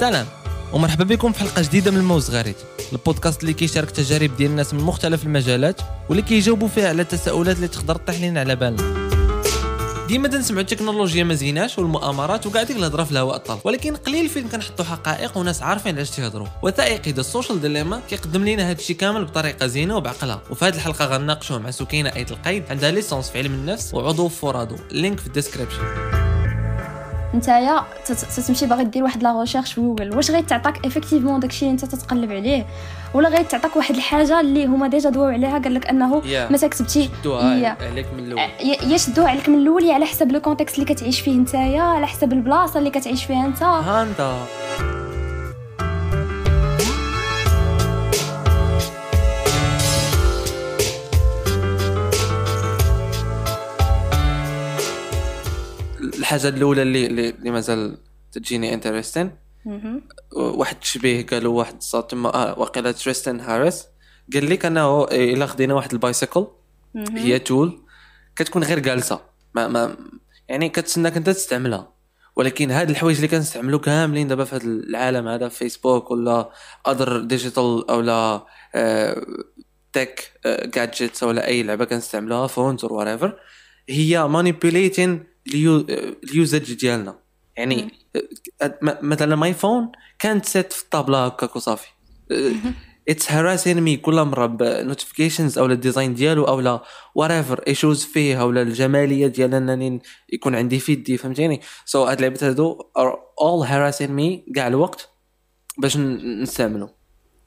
سلام ومرحبا بكم في حلقة جديدة من الما و الزغاريت البودكاست اللي كيشارك تجارب ديال الناس من مختلف المجالات واللي كيجاوبوا فيها على التساؤلات اللي تقدر تطيح لنا على بالنا. ديما تنسمعوا التكنولوجيا ما زيناش والمؤامرات وكاع ديك الهضره في الهواء الطلق. ولكن قليل فين كنحطوا حقائق وناس عارفين علاش تيهضروا. وثائقي The Social Dilemma كيقدم لنا هذا الشيء كامل بطريقة زينة وبعقلها. وفي هذه الحلقة غنناقشوه مع سكينة ايت القيد عندها licence في علم النفس وعضو فورادو. ال link في ال description. نتايا تتمشي باغي دير واحد la recherche في جوجل. واش غيتعطاك effectivement داكشي اللي انت تتقلب عليه؟ ولا غيتعطاك واحد الحاجة اللي هما ديجا دواو عليها قال لك أنه Yeah. متى كتبتي شدوها عليك من الأول. يا شدوها عليك من الأول يا على حسب le contexte اللي كتعيش فيه نتايا على حسب البلاصة اللي كتعيش فيها أنت. ها الحاجة الأولى اللي اللي مازال تجيني interesting. واحد التشبيه قالوا واحد تما آه وقيلا Tristan Harris قال لك أنه إلا خدينا واحد ال bicycle. هي tool كتكون غير جالسة ما ما يعني كتسناك أنت تستعملها ولكن هاد الحوايج اللي كنستعملو كاملين دابا في هذا العالم هذا فيسبوك ولا other digital أولا tech gadgets ولا أي لعبة كنستعملوها phones or whatever هي ال usage ديالنا. يعني مثلا my phone كانت set في الطابلة هكاك وصافي it's harassing me كل مرة ب notifications أو ال design ديالو أو لا whatever issues فيه أو الجمالية ديال إنني يكون عندي في يدي فهمتيني؟ so هاد اللعبات هادو are all harassing me كاع الوقت باش نستعملو.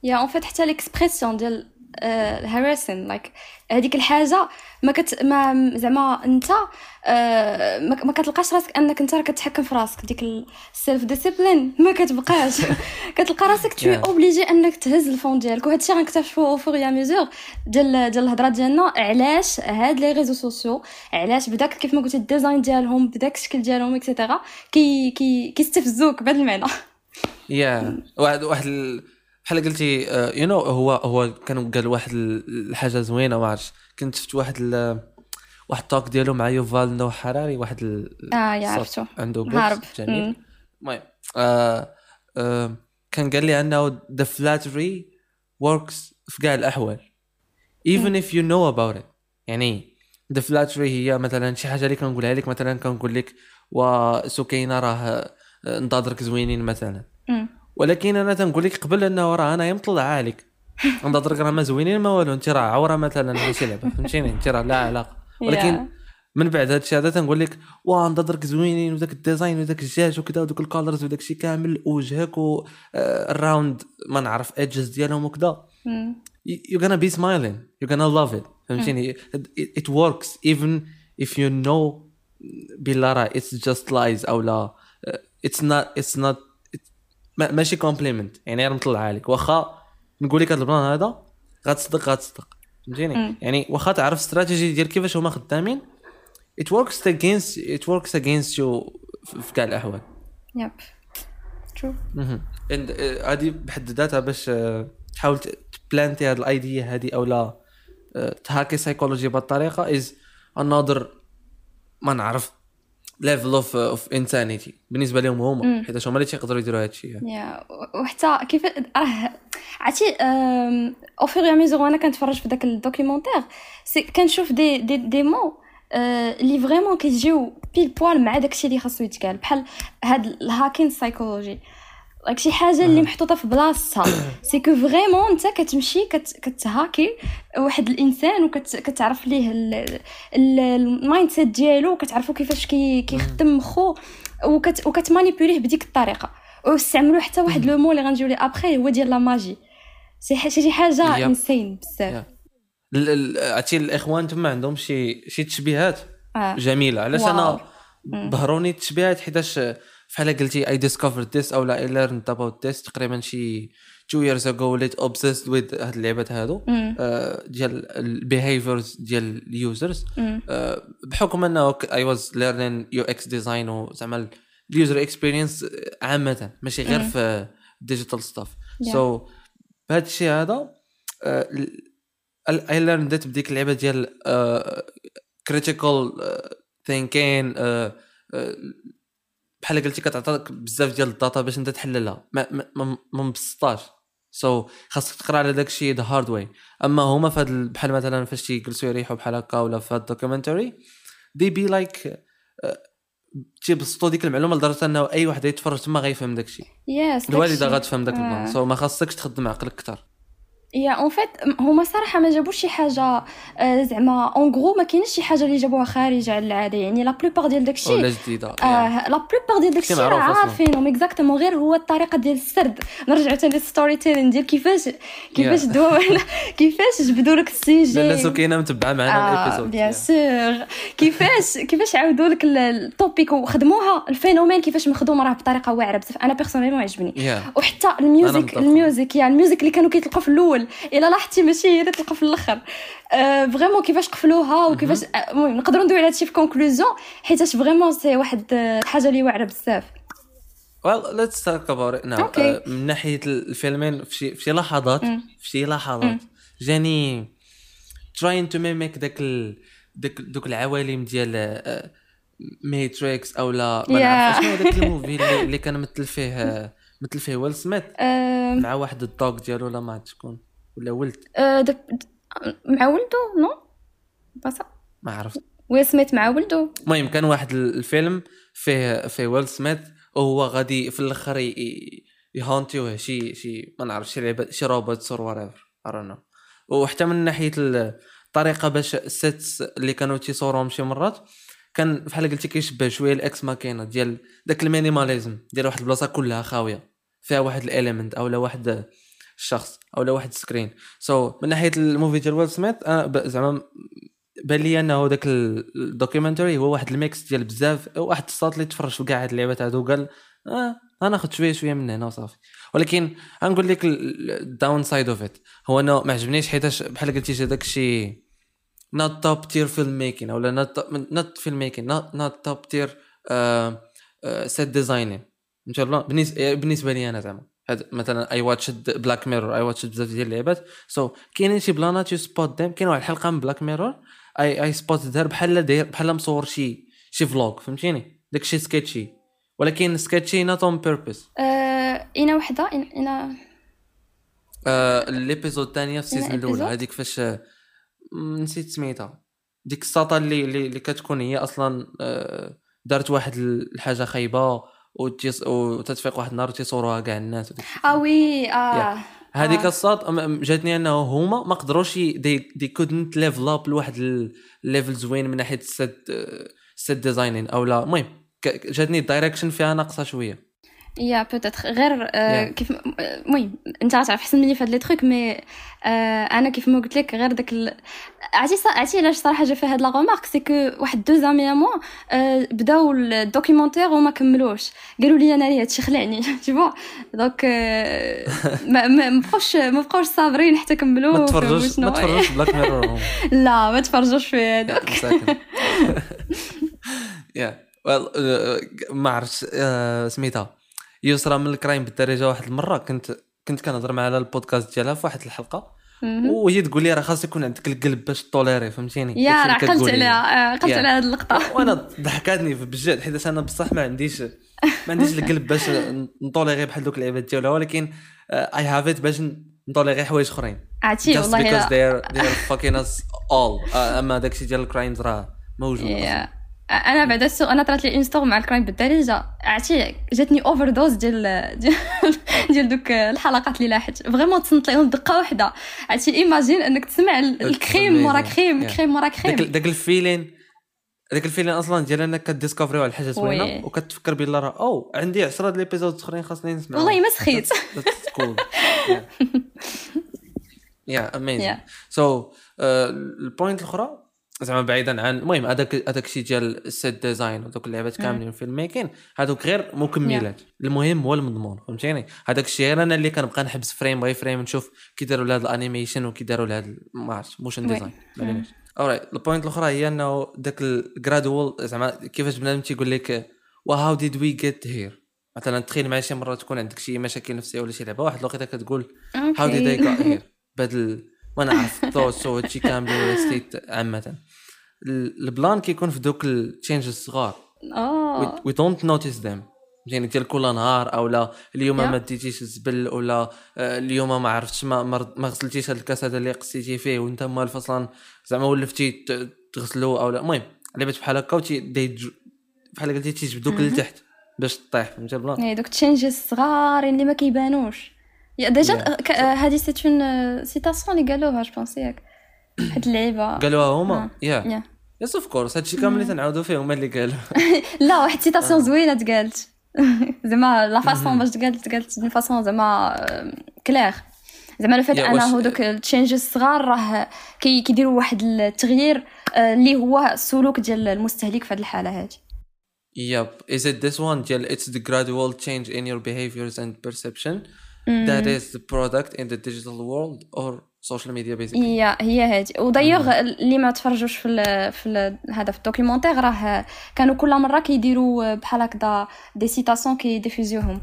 يا en fait حتى l'expression ديال ال harassing like هذيك الحاجة ما كت ما زعما أنت آه، ما ما كتلقاش راسك أنك أنت راه كتحكم في راسك. ديك ال self discipline ما كتبقاش. كتلقى راسك تو Yeah. obligé أنك تهز ال phone ديالك. وهذا الشيء غنكتشفوا fur et à mesure ديال ديال الهضرة ديالنا. علاش هاد les réseaux sociaux علاش بداك كيف ما قلت ال design ديالهم بداك الشكل ديالهم et cetera كي كي كيستفزوك بهذا المعنى. يا واحد واحد ال- بحال قلتي you know هو هو كان قال واحد ال- الحاجة زوينة ما عرفتش. كنت شفت واحد ال- واحد ال talk ديالو مع Yuval Noah Harari واحد ال- آه عرفتو. عنده هاد ال books جميل. المهم آه آه كان قال لي أنه the flattery works في كاع الأحوال. Even if you know about it. يعني the flattery هي مثلا شي حاجة اللي كنقولها لك مثلا كنقول لك وسكينه راه آه، نضادرك زوينين مثلا. ولكن أنا تنقول لك قبل انه راه أنا مطلعه عليك نضادرك راه ما زوينين ما والو أنت راه عورة مثلا ماشي لعبه فهمتيني؟ أنت راه لا علاقة. ولكن. من بعد هادشي هذا تنقول لك واه نضادرك زوينين وداك ال design وداك الجاج وكذا ودوك ال colors وداك الشيء كامل وجهك وال round ما نعرف edges ديالهم وكذا. you're gonna be smiling. You're gonna love it. فهمتيني؟ It works even if you know بالله راه it's just lies أو لا. not it's not it's ما ماشي compliment يعني غير مطلع عليك. واخا نقول لك هذا البلان هذا غتصدق غتصدق. فهمتيني. يعني واخا تعرف استراتيجي ديال كيفاش هما خدامين it works against it works against you في كاع الأحوال. true مهم. And, uh, هذه بحد ذاتها باش uh, تحاول تبلانتي هذه ال idea هذه أو لا. uh, تهاكي psychology بهذه الطريقة is another ما نعرف. level of of insanity بالنسبة لهم هما حيت هما اللي تيقدروا يديروا هذا الشيء yeah وحتى كيف راه عرفتي au fur et à mesure وأنا كنتفرج في داك ال documentaire كنشوف دي دي دي مو آه، اللي vraiment كيجيو pile poil مع داكشي اللي خاصو يتقال بحال هاد ال hacking psychology like شي حاجة اللي محطوطة في بلاصتها. c'est que vraiment أنت كتمشي كت كتهاكي واحد الإنسان وكتعرف ليه ال mindset ديالو وكتعرفوا كيفاش كي كيخدم مخو وكت وكتمانيبيوليه بديك الطريقة. واستعملوا حتى واحد le mot اللي غنجيو ليه ابخي هو ديال la magie ح- شي حاجة. insane بزاف. عرفتي الإخوان تما عندهم شي شي تشبيهات آه. جميلة. علاش. أنا ظهروني التشبيهات؟ حيتاش بحال قلتي I discovered this أو لا I learned about this تقريبا شي 2 years ago وليت obsessed with هاد اللعبات هادو. آه، ديال ال behaviors ديال ال users مم. بحكم أنه I was learning UX design وزعما ال user experience عامة ماشي غير. في digital stuff. so بهذا الشيء هذا I learned that بديك اللعبة ديال critical thinking بحال قلتي كتعطيك بزاف ديال ال data باش انت تحللها. ما ما, ما, مبسطاش. so so, خاصك تقرا على داك الشيء the hard way أما هما في بحال مثلا فاش تيجلسوا يريحوا بحال هكا ولا في هاد ال documentary they be like تيبسطوا ديك المعلومة لدرجة إنه أي واحد يتفرج تما غيفهم داك الشيء. yes الوالدة غتفهم داك ال plan آه. so ما خاصكش تخدم عقلك أكثر. yeah en fait هما صراحة ما جابوش شي حاجة آه، زعما en gros ما كاينش شي حاجة اللي جابوها خارج على العادة يعني la plupart ديال داكشي ولا جديدة آه la plupart ديال داكشي شي راه. عارفينهم exactement غير هو الطريقة ديال السرد. نرجعوا ثاني لل storytelling ديال كيفاش كيفاش. دوا كيفاش جبدوا لك ال sujet لا سكينه متبعة معنا آه ال épisode bien sûr كيفاش كيفاش عاودوا لك ال- ال topic وخدموها؟ ال phénomène كيفاش مخدوم راه بطريقة واعرة بزاف. أنا personnellement عجبني وحتى ال music. ال music يعني ال music اللي كانوا كيطلقوا في الأول. إلا لاحظتي ماشي هي اللي تلقى في الأخر. آه vraiment كيفاش قفلوها وكيفاش آه، المهم نقدروا ندوي على هادشي في conclusion حيتاش vraiment c'est واحد الحاجة اللي واعرة بزاف. Well let's talk about it now. Okay. آه، من ناحية ال filming في شي في شي لحظات. في شي لحظات. جاني trying to mimic داك ال... داك دوك العوالم ديال ماتريكس أو لا ما Yeah. نعرف شنو هذاك ال movie اللي, اللي كان مثل فيه مثل فيه ويل سميث؟ مع واحد ال dog ديالو ولا ما عرفت شكون ولا ولد؟ آه دب- مع ولدو no؟ بصح ما عرفت. ويل سميث مع ولدو المهم كان واحد ال- الفيلم فيه فيه ويل سميث وهو غادي في الآخر ي- يهونتيوه شي شي ما نعرف شي لعبة شي روبوت or whatever وحتى من ناحية ال- الطريقة باش ال sets اللي كانوا تيصوروهم شي مرات كان بحال قلتي كيشبه شوية ال Ex Machina ديال داك ال minimalism ديال واحد البلاصة كلها خاوية فيها واحد ال element أو لا واحد الشخص أو لا واحد screen. so so, من ناحية ال movie ديال ويل سميث أنا زعما بان لي أنه ال- ال documentary هو واحد ال mix ديال بزاف واحد الساط اللي تفرج في كاع هاد اللعبات هادو قال آه غناخذ شوية شوية من هنا وصافي. ولكن غنقول لك ال downside of it هو أنه ما عجبنيش حيتاش بحال قلتي داك الشيء tier filmmaking أو not not filmmaking not not top tier uh, uh, set designing. ان شاء الله بالنسبة لي أنا زعما. هاد مثلا I watched Black Mirror I watched بزاف ديال اللعبات. so so, كاينين شي بلانات you spot them كاين واحد الحلقة من Black Mirror I I spot دار بحال داير بحال مصور شي شي vlog فهمتيني؟ داك شي sketchy ولكن sketchy not on purpose آه أنا وحدة أنا آه ال episode الثانية في ال season الأولى؟ هذيك فاش نسيت سميتها. ديك الساطة اللي اللي, كتكون هي أصلا آه دارت واحد الحاجة خايبة. وتيص وتتفيق واحد النهار وتيصوروها كاع الناس. آه oui آه. هذيك آه. أم- جاتني أنه هما ما قدروش they they couldn't level up لواحد ال level زوين من ناحية ال set ال set designing أو لا. المهم جاتني ال direction فيها ناقصة شوية. yeah peut-être غير. كيف المهم انت غتعرف احسن مني في هاد les trucs mais أنا كيف ما قلت لك غير داك. عرفتي عرفتي علاش صراحة جا فيها هاد la remarque c'est que واحد des amis à moi بداو ال documentaire وما كملوش قالوا لي أنا هادشي خلعني et donc ما بقاوش ما بقاوش صابرين حتى كملوا ما تفرجوش ما. تفرجوش Black Mirror لا ما تفرجوش في هادوك yeah well ما عرفتش سميتها يسرى من الكرايم بالدارجة واحد المرة. كنت كنت كنهضر معها على البودكاست ديالها في واحد الحلقة. وهي تقول لي راه خاص يكون عندك القلب باش tolérer فهمتيني؟ yeah راه اللي قلت كتقولي لي. عليها آه، قلت Yeah. على هاد اللقطة. وأنا ضحكاتني بجد حيت أنا بصح ما عنديش ما عنديش القلب باش نطولي غير بحال دوك اللعيبات ديالها. ولكن I have it باش نطولي غير حوايج أخرين. عرفتي just والله. because إلا- they're they're fucking us all. آه، أما داكشي ديال ال crimes راه موجود. يا. أنا بعدا السوق أنا طرات لي une histoire مع ال crime بالدارجه عرفتي جاتني overdose ديال ديال, ديال دوك الحلقات اللي لاحت vraiment تصنت لهم دقة واحدة عرفتي imagine إنك تسمع ال- ال crime مورا. crime. crime مورا crime داك ال feeling داك ال feeling أصلا ديال أنك ك découvrir على الحاجة oui. زوينه وكتفكر بلا راه أو عندي 10 d'les épisodes اخرين خاصني نسمع والله ما سخيت. Yeah. So آه، ال point الأخرى زعما بعيدا عن المهم هذاك هذاك الشيء ديال ال set design ودوك اللعبات كاملين في ال making هذوك غير مكملات. المهم هو المضمون فهمتيني؟ هذاك الشيء غير أنا اللي كنبقى نحبس frame by frame نشوف كي داروا لهذا ال animation وكي داروا لهذا ما عرفتش motion. design alright ال point الأخرى هي إنه ذاك ال gradual زعما كيفاش بنادم تيقول لك و how did we get here مثلا تخيل معايا شي مرة تكون عندك شي مشاكل نفسية ولا شي لعبة واحد الوقيتة كتقول how did I got here بدل ما نعرف ثوتس وهادشي كامل ولا ستيت عامة. ال- البلان كيكون في دوك التشينج الصغار آه. وي دونت نوتيس ذيم يعني ديال كل نهار أو لا اليوم Yeah. ما ديتيش الزبل ولا آه، اليوم ما عرفتش ما ما غسلتيش هاد الكاس هذا اللي قصيتي فيه وانت مال فصلا زعما ولفتي تغسلو أو لا. المهم لعبات بحال هكا وتي بحال قلتي تيجبدوك. لتحت باش طيح فهمتي البلان؟ يعني دوك تشينجز صغارين اللي ما كيبانوش. déjà Yeah. ك- آه، هادي c'est une citation اللي قالوها جو بونس ياك واحد اللعيبه قالوها هما. yeah Yeah. yes of course هادشي كامل اللي تنعاودو فيه هما اللي قالوا لا واحد. citation زوينه تقالت زعما la façon. باش تقالت تقالت d'une façon زعما كلير زعما le fait أنا هذوك ال changes الصغار راه كي كيديروا واحد التغيير اللي هو السلوك ديال المستهلك في هذه الحاله هذه yep is it this one ديال it's the gradual change in your behaviors and perception? That is the product in the digital world or social media basically. هي هي هادي. ودايوغ اللي ما تفرجوش في ال في ال هذا في ال documentaire راه كانوا كل مرة كيديروا بحال هكذا des citations كي diffusيوهم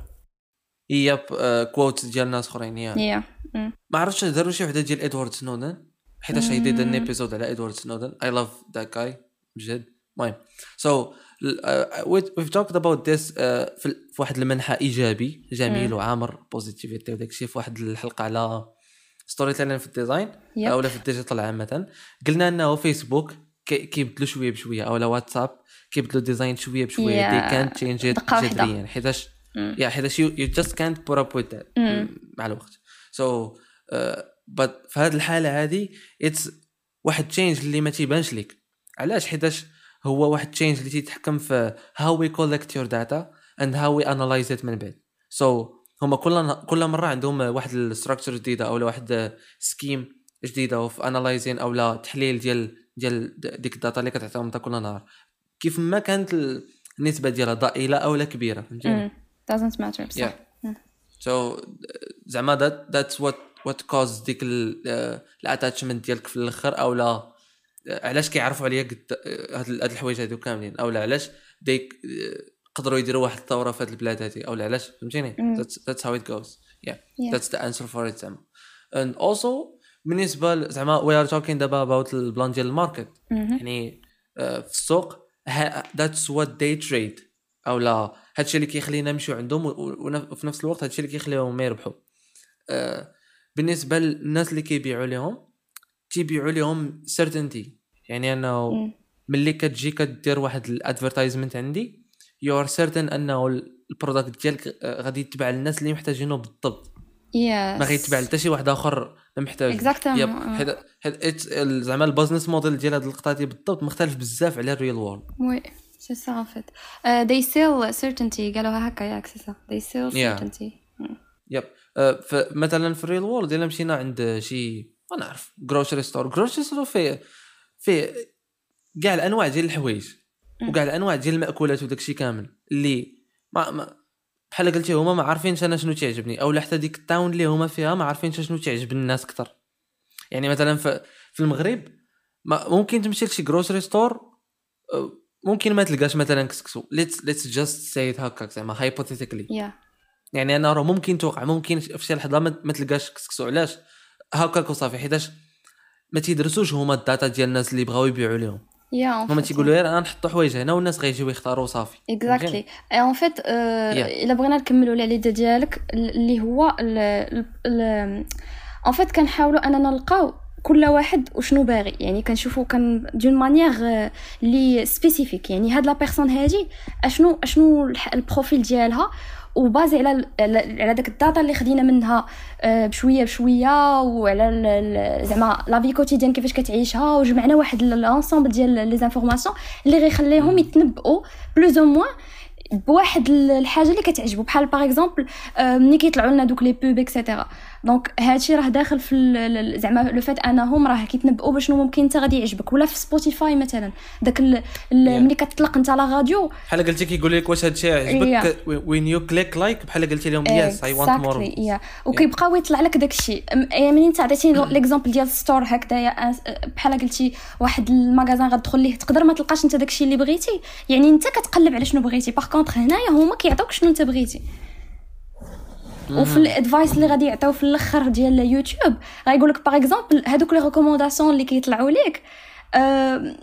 yep quote ديال ناس أخرين yeah هي ما عرفتش داروا شي وحدة ديال ادوارد سنودن حيتاش هي did an episode على ادوارد سنودن I love that guy بجد المهم. so we've talked about this uh, في واحد المنحى إيجابي جميل. وعامر بوزيتيفيتي وداك الشيء في واحد الحلقة على ستوري تيلين في الديزاين. اولا في الديجيتال عامة قلنا إنه فيسبوك كي- كيبدلوا شوية بشوية اولا واتساب كيبدلوا ديزاين شوية بشوية it دقة واحدة. جذريا حيتاش. يا حيتاش you, you just can't put up with that مم. مع الوقت سو so, uh, but في هذه الحالة هذه اتس واحد تشينج اللي ما تيبانش لك علاش حيتاش هو واحد change اللي تيتحكم في how we collect your data and how we analyze it من بعد so so, هما كل كل مرة عندهم واحد structure جديدة أو واحد scheme جديدة في analyzing أو لا تحليل ديال ديال ديك ال data اللي كتعطيهم انت كل نهار. كيف ما كانت النسبة ديالها ضئيلة أو لا كبيرة فهمتيني؟ مم. doesn't matter. بصح Yeah. so زعما that that's what what cause ديك ال attachment ديالك في الأخر أو لا. علاش كيعرفوا عليا قد هاد هاد الحوايج هادو كاملين؟ أو لا علاش ديك قدروا يديروا واحد الثورة في هاد البلاد هادي؟ أو لا علاش؟ فهمتيني؟ how it goes. Yeah. Yeah. that's the answer for it زعما and also بالنسبة زعما we are talking دابا about ال plan ديال ال market. يعني آه، في السوق that's what they trade أو لا هادشي اللي كيخلينا نمشيو عندهم وفي نفس الوقت هادشي اللي كيخليهم ما يربحوا. آه، بالنسبة للناس اللي كيبيعوا لهم تيبيعوا لهم certainty يعني أنه. ملي كتجي كدير واحد advertisement عندي يو ار سيرتين أنه ال product ديالك آه، غادي يتباع للناس اللي محتاجينه بالضبط Yes. ما غيتباع حتى شي واحد آخر ما محتاج. yep حيت زعما ال business model ديال هاد اللقطه هادي بالضبط مختلف بزاف على ال real world c'est ça en fait. Euh, they sell certainty قالوها هكا ياك. They sell Yeah. certainty. Mm. yep آه، ف- مثلا في ال real world إلا مشينا عند شي ما نعرف grocery store grocery store فيه فيه كاع الأنواع ديال الحوايج. وكاع الأنواع ديال المأكولات وداك الشيء كامل اللي ما, ما بحال قلتي هما ما عارفينش أنا شنو تعجبني أو حتى ديك ال town اللي هما فيها ما عارفينش شنو تعجب الناس أكثر. يعني مثلا في, في المغرب ما ممكن تمشي لشي grocery store ممكن ما تلقاش مثلا كسكسو. let's let's just said هكاك زعما hypothetically Yeah. يعني أنا راه ممكن توقع ممكن في شي لحظة ما ما تلقاش كسكسو. علاش؟ هكاك وصافي حيتاش ما تيدرسوش هما ال data ديال الناس اللي بغاو يبيعوا لهم Yeah, en هما تيقولوا غير أنا نحطوا حوايج هنا والناس غيجيو يختاروا صافي. exactly en fait Yeah. إلا بغينا نكملوا ال idée ديالك اللي هو en fait كنحاولوا أننا نلقاو كل واحد وشنو باغي. يعني كنشوفوا كان d'une manière les spécifique يعني هاد la personne هادي اشنو أشنو ال profil ديالها؟ و basé على على داك ال data اللي خدينا منها آه، بشوية بشوية وعلى زعما la vie quotidienne كيفاش كتعيشها وجمعنا واحد l'ensemble ديال les informations اللي غيخليهم. يتنبؤوا plus ou moins بواحد ال- الحاجة اللي كتعجبو بحال par exemple ملي كيطلعوا لنا دوك les pubs et cetera donc هادشي راه داخل في زعما le fait انهم راه كيتنبؤوا بشنو ممكن انت غادي يعجبك. ولا في سبوتيفاي مثلا. داك Yeah. ملي كتطلق انت la radio بحال قلتي كيقول لك واش هادشي عجبك when you click like بحال قلتي لهم yes I want more. وكيبقاو يطلع لك داكشي. ملي انت عطيتيني l'exemple ديال store هكذايا بحال قلتي واحد ال magasin غتدخل ليه تقدر ما تلقاش انت داكشي اللي بغيتي. يعني انت كتقلب على شنو بغيتي. par contre هنايا هما كيعطوك شنو انت بغيتي. وفي ال advice اللي غادي يعطيو في الآخر ديال يوتيوب غايقول لك par exemple هذوك les recommandations اللي كيطلعوا ليك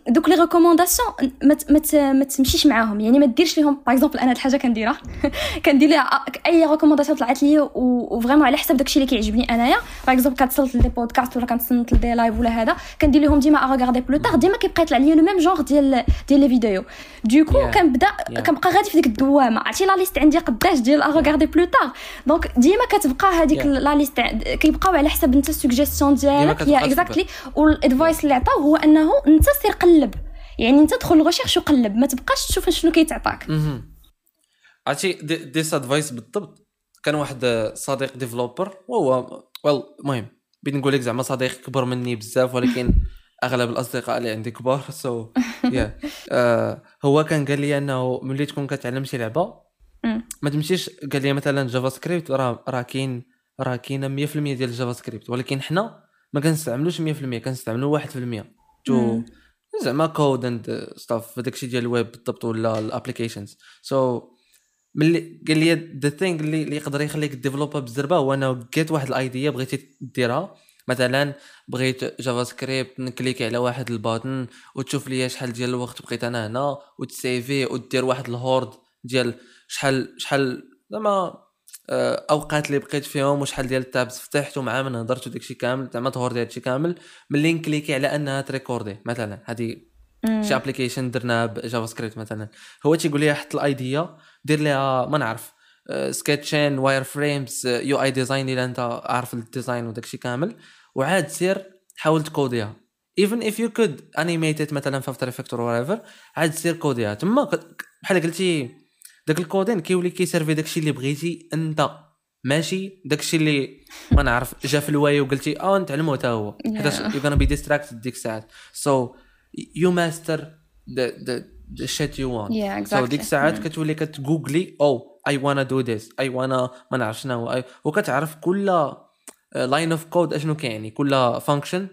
دوك les recommandations ما ما تمشيش معاهم يعني ما ديرش ليهم par exemple أنا هاد الحاجة كنديرها. كندير ليها أي recommandation طلعت لي و vraiment على حسب داكشي اللي كيعجبني أنايا. par exemple كنتصنت ل des podcasts ولا كنتصنت ل des lives ولا هذا كندير لهم ديما à regarder plus tard ديما كيبقى يطلع لي le même genre ديال ديال les vidéos du coup كنبدا كنبقى غادي في ديك الدوامة. عرفتي la liste عندي قداش ديال à regarder plus tard donc ديما كتبقى هذيك la liste كيبقاو على حسب انت السوجيستيون ديالك. yeah exactly وال advice اللي عطاو هو أنه انت سير قلب. يعني انت دخل ل recherche وقلب ما تبقاش تشوف شنو كيتعطاك. عرفتي this advice بالضبط. كان واحد صديق developer وهو well المهم بين نقول لك زعما صديق كبر مني بزاف ولكن أغلب الأصدقاء اللي عندي كبار so so, yeah yeah. uh, هو كان قال لي أنه ملي تكون كتعلم شي لعبة ما تمشيش قال لي مثلا JavaScript راه راه كاين راه كاينة 100% ديال ال JavaScript ولكن حنا ما كنستعملوش 100% كنستعملوا 1% تو زعما code and stuff داكشي ديال الويب بالضبط ولا ال applications so so, ملي قال لي the thing اللي, يقدر يخليك developer بالزربه هو أنه لقيت واحد ال idea بغيتي ديرها. مثلا بغيت JavaScript نكليكي على واحد ال button وتشوف لي شحال ديال الوقت بقيت أنا هنا وتسيفي ودير واحد ال record ديال شحال شحال زعما أوقات اللي بقيت فيهم وشحال ديال ال tabs فتحت ومع من هضرت وداكشي كامل زعما تريكوردي هادشي كامل ملي نكليكي على أنها تريكوردي مثلا هذه شي application درناها ب JavaScript مثلا. هو تيقول لي حط ال idea دير ليها ما نعرف sketching wireframes UI design إلا أنت عارف ال design وداكشي كامل وعاد سير حاول تكوديها even if you could animate it مثلا في After Effects or عاد سير كوديها تما بحال قلتي داك ال coding كيولي كيسيرفي داكشي اللي بغيتي انت ماشي داكشي اللي ما نعرف جا في ال way وقلتي آه نتعلمو حتى هو. حيتاش you gonna be distracted ديك الساعات. so you master the the the shit you want so ديك الساعات كتولي كتجوجلي oh I wanna do this I wanna ما نعرف شنو وكتعرف كل line of code أشنو كيعني كل function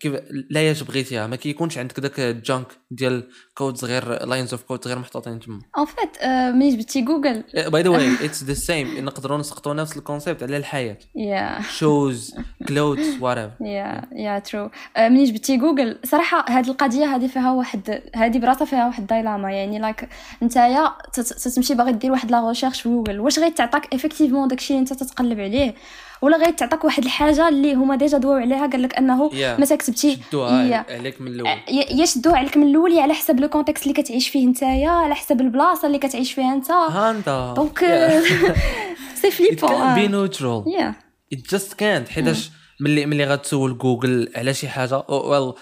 كيف لا ياش بغيتيها. ما كيكونش عندك داك ال junk ديال كود صغير lines of code صغير محطوطين تما. en fait ملي جبتي Google by the way it's the same نقدروا نسقطوا نفس ال concept على الحياة. yeah shoes clothes what yeah yeah true ملي جبتي جوجل صراحة هذه القضية هذه فيها واحد هذه براسها فيها واحد dilemma يعني like نتايا تمشي باغي دير واحد la recherche في جوجل واش غيتعطاك effectivement داكشي اللي انت تتقلب عليه؟ ولا غيتعطاك واحد الحاجة اللي هما déjà دواو عليها قال لك أنه yeah. مثلا كتبتي شدوها عليك من الأول. yeah شدوها عليك من الأول على حسب le contexte اللي كتعيش فيه نتايا على حسب البلاصه اللي كتعيش فيها انت ها انت donc c'est vraiment pas neutral it just كانت حيتاش ملي ملي غتسول جوجل على شي حاجة well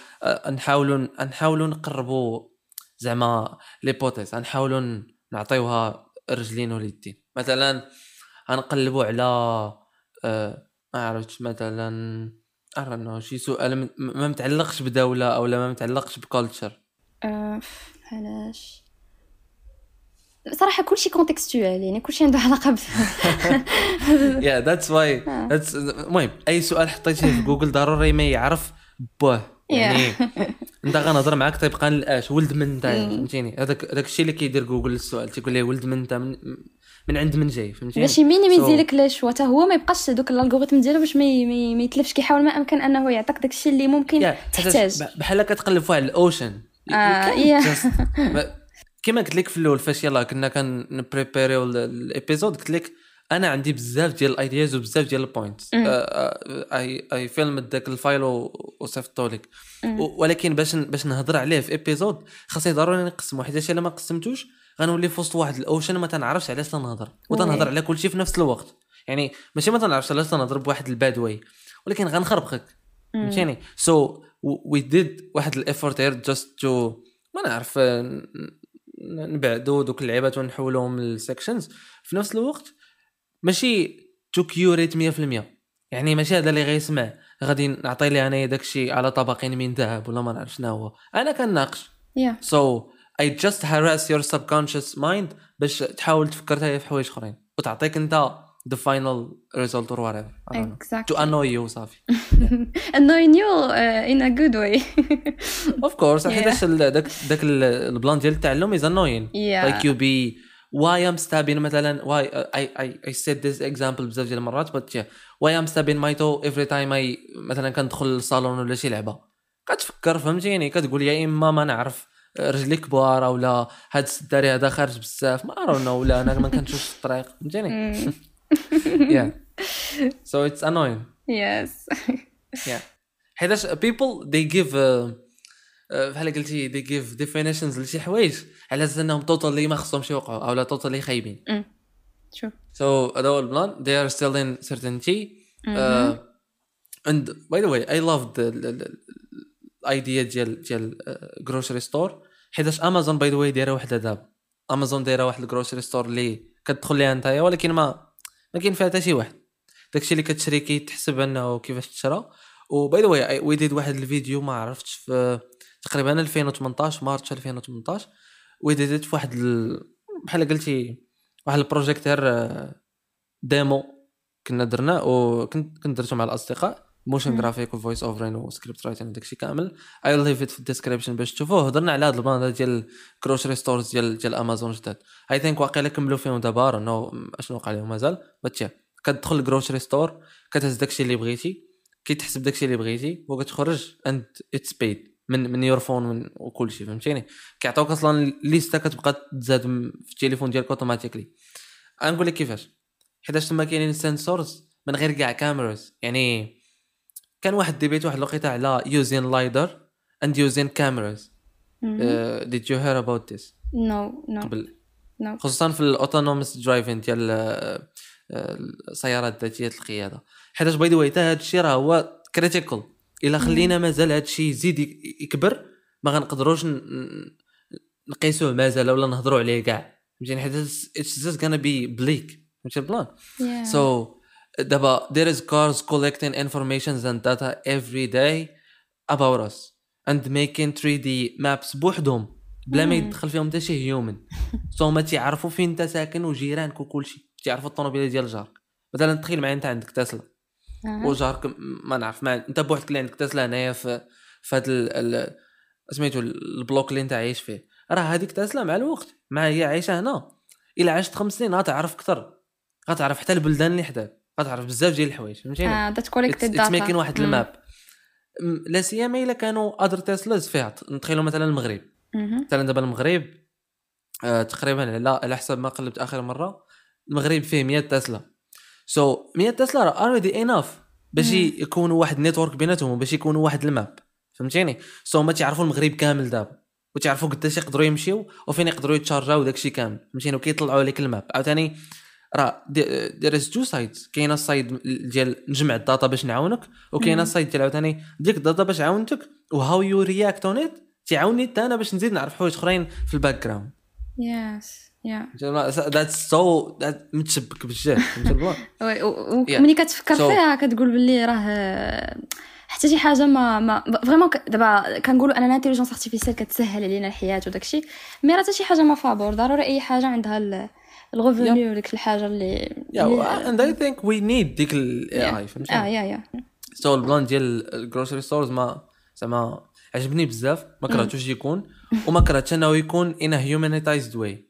نحاولوا نحاولوا نقربوا زعما l'hypothèse نحاولوا نعطيوها رجلين واليدين مثلا غنقلبوا على ما عرفتش مثلا I dunno شي سؤال ما متعلقش بدوله أو لا ما متعلقش ب culture أه علاش؟ صراحة كلشي contextual يعني كلشي عنده علاقة ب yeah that's why المهم أي سؤال حطيتيه في جوجل ضروري ما يعرف بوه يعني أنت غنهضر معاك تيبقى الاش ولد من أنت فهمتيني؟ هذاك داك الشيء اللي كيدير جوجل السؤال تيقول ليه ولد من أنت من, من عند من جاي فهمتي باش يمينيميزي لك لاش حتى هو ما يبقاش دوك ال algorithm ديالو باش ما يتلفش كيحاول ما أمكن أنه يعطيك داك الشيء اللي ممكن تحتاج. بحال كتقلب في واحد ال ocean. كما قلت لك في الأول فاش يلاه كنا كنبريبيريو ال episode قلت لك أنا عندي بزاف ديال ال ideas وبزاف ديال ال points I I fill them داك ال file وصيفطو لك. ولكن باش باش نهضر عليه في episode خاصني ضروري نقسمو. حيت إلا ما قسمتوش غنولي في وسط واحد ال ocean ما تنعرفش علاش تنهضر. وتنهضر على كل شيء في نفس الوقت. يعني ماشي ما تنعرفش علاش تنهضر بواحد ال bad way ولكن غنخربقك. فهمتيني؟ so we did واحد ال effort here just to ما نعرف نبعدو دوك اللعيبات ونحولهم لل sections في نفس الوقت ماشي too curated 100% يعني ماشي هذا اللي غيسمع. غادي نعطي ليه انايا داكشي على طبقين من ذهب ولا ما نعرف شنو هو. أنا كناقش سو I just harass your subconscious mind باش تحاول تفكر في حوايج أخرين. وتعطيك أنت the final result or whatever. Exactly. to annoy you صافي annoying you uh, in a good way. Of course. حيتاش داك داك البلان ديال التعلم is annoying. Yeah. like you be why I'm stabbing مثلا why uh, I I I said this example بزاف ديال المرات but yeah why I'm stabbing my toe every time I مثلا كندخل للصالون ولا شي لعبة. كتفكر فهمتيني؟ كتقول يا إما ما نعرف رجلي كبار ولا هاد السداري هذا خارج بزاف ما عرفنا ولا أنا ما كنشوفش الطريق فهمتيني؟ yeah. So it's annoying. yes yeah. حيتاش people they give uh, uh, بحال قلتي they give definitions لشي حوايج على أساس إنهم totally ما خصهمش يوقعوا أو لا totally خايبين. شوف So هذا هو البلان. They are still in certainty. Uh, and by the way I loved the, the, the, ال idea ديال ديال grocery store حيتاش امازون by the way دايرة وحده دابا امازون دايرة واحد ال grocery store اللي كتدخل ليها نتايا ولكن ما ما كاين فيها حتى شي واحد. داكشي اللي كتشري كيتحسب انه كيفاش تشرى. و by the way did واحد الفيديو ما عرفتش في تقريبا 2018 March 2018 we did في واحد ال... بحال قلتي واحد البروجيكتور demo كنا درناه وكنت كنت درتو مع الأصدقاء. motion graphic و voice overing و script writing داكشي كامل. I leave it في ال description باش تشوفوه. هضرنا على هذا البلان ديال grocery stores ديال ديال امازون جداد. I think واقيلا كملوا فيهم دابا know أشنو وقع لهم؟ مازال. باتيا كتدخل ال grocery store كتهز داكشي اللي بغيتي كيتحسب داكشي اللي بغيتي وكتخرج and it's paid من من your phone من وكل شيء فهمتيني؟ كيعطيوك أصلا liste كتبقى تزاد في التليفون ديالك automatically غنقول لك كيفاش. حيتاش تما كاينين sensors من غير كاع cameras يعني كان واحد debate واحد الوقيتة على using lidar and using cameras did you hear about this no no قبل. no خصوصا في ال autonomous driving ديال آه، آه، السيارات ذاتيه القيادة. حيتاش by the way هذا الشيء راه هو critical إلا خلينا مازال هذا الشيء يزيد يك- يكبر ما غنقدروش نقيسوه مازال ولا نهضروا عليه كاع. فهمتيني؟ حيت it's just gonna be بليك فهمتي؟ البلان Yeah. دابا there is cars collecting information and data every day about us and making 3D maps بوحدهم. بلا ما. يدخل فيهم حتى شي human so هما تيعرفوا فين انت ساكن وجيرانك وكل شيء تيعرفوا الطوموبيله ديال جارك. مثلا تخيل معايا انت عندك تسلا. وجارك ما نعرف ما انت بوحدك اللي عندك تسلا هنايا في في هذا ال- سميتو ال block اللي انت عايش فيه. راه هذيك تسلا مع الوقت. مع هي عايشة هنا. إلا عشت خمس سنين غتعرف أكثر غتعرف حتى البلدان اللي حداك. غتعرف بزاف ديال الحوايج فهمتيني؟ آه ميكين data. واحد. ال map. لا سيما إلا كانوا other Teslas فيها. نتخيلوا مثلا المغرب. مثلا دابا المغرب آه تقريبا على على حسب ما قلبت آخر مرة المغرب فيه 100 تسلا. so, 100 تسلا راه already enough باش. يكونوا واحد ال network بيناتهم وباش يكونوا واحد ال map. فهمتيني؟ so, ما تعرفوا المغرب كامل دابا. وتعرفوا قداش يقدروا يمشيو وفين يقدروا يتشارجاو داكشي كامل. فهمتيني؟ وكيطلعوا عليك ال map. عاوتاني راه there is two sides كاينة ال side ديال نجمع ال data باش نعاونك وكاينة. ال side ديال عاوتاني ديك ال data باش عاونتك و how you react on it تعاوني حتى أنا باش نزيد نعرف حوايج أخرين في ال background yes. Yeah. that's so متشبك بالجهد فهمتي البلان. وملي كتفكر فيها كتقول باللي راه حتى شي حاجة ما ما vraiment دابا كنقولوا ان ال intelligence artificielle كتسهل علينا الحياة وداكشي mais راه حتى شي حاجة ما فابور ضروري أي حاجة عندها ال revenu وديك الحاجة اللي and I think we need ديك ال AI آه فهمتي yeah. yeah سو البلان ديال الجروسري ستورز ما زعما عجبني بزاف ما كرهتوش يكون وما كرهتش أنه يكون ان هيومانيتايزد واي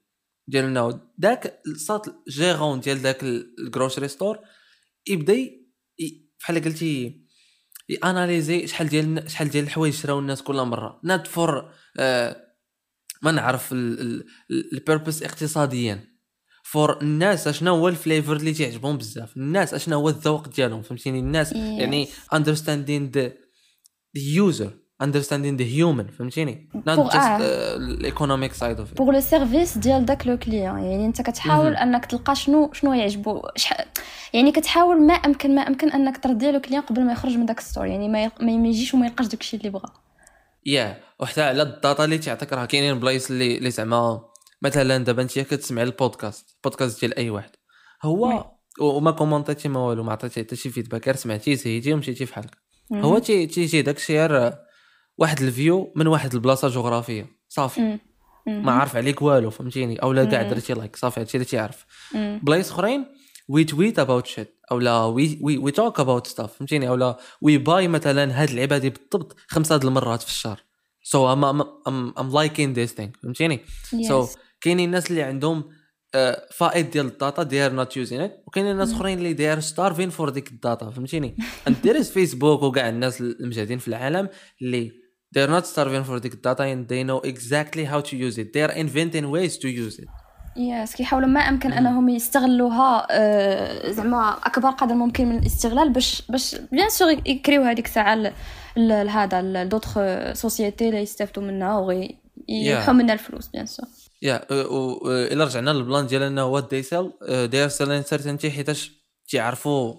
ديال انه داك صات جيرون ديال داك الجروسري ستور يبدأ بحال قلتي ياناليزي شحال ديال شحال ديال الحوايج شراو الناس كل مرة. نات فور ما نعرف البيربس اقتصاديا. فور الناس اشنا هو الفليفر اللي تيعجبهم بزاف. الناس اشنا هو الذوق ديالهم فهمتيني؟ الناس Yes. يعني understanding the, the user understanding the human فهمتيني؟ Not for- just uh, economic side of it. pour le service ديال داك le client يعني انت كتحاول مهم. انك تلقى شنو شنو يعجبو. يعني كتحاول ما أمكن ما أمكن أنك ترضي le client قبل ما يخرج من داك store يعني ما, يق... ما يجيش وما يلقاش داكشي اللي بغا. yeah وحتى على ال data اللي تعطيك راه كاينين بلايص اللي اللي زعما مثلا دابا أنت كتسمع البودكاست البودكاست ديال أي واحد. هو وما كومونتيتي ما والو ما عطيتي حتى شي feedback غير سمعتي زهيتي ومشيتي في حالك. هو تي تيجي داك الشيء واحد ال view من واحد البلاصة جغرافية. صافي. ما عارف عليك والو فهمتيني؟ اولا كاع. درتي like صافي هادشي اللي تيعرف. بلايص أخرين we tweet about shit اولا we we we talk about stuff فهمتيني؟ اولا we buy مثلا هاد اللعبه هادي بالضبط خمسة د المرات في الشهر. so I'm I'm I'm liking this thing فهمتيني؟ so كاينين الناس اللي عندهم آه، فائض ديال ال data they're not using it وكاينين ناس. أخرين اللي they're starving for ديك ال data فهمتيني؟ and there is فيسبوك وكاع الناس المجاهدين في العالم اللي they're not starving for the data and they know exactly how to use it. They're inventing ways to use it. yes كيحاولوا ما أمكن أنهم يستغلوها آه، زعما أكبر قدر ممكن من الاستغلال باش باش bien sûr يكريو هذيك الساعة لهذا دوطخ société اللي يستافدوا منها ويربحوا منها الفلوس bien sûr yeah إلا رجعنا للبلان ديال انه what they sell they're selling certainty حيتاش تيعرفوا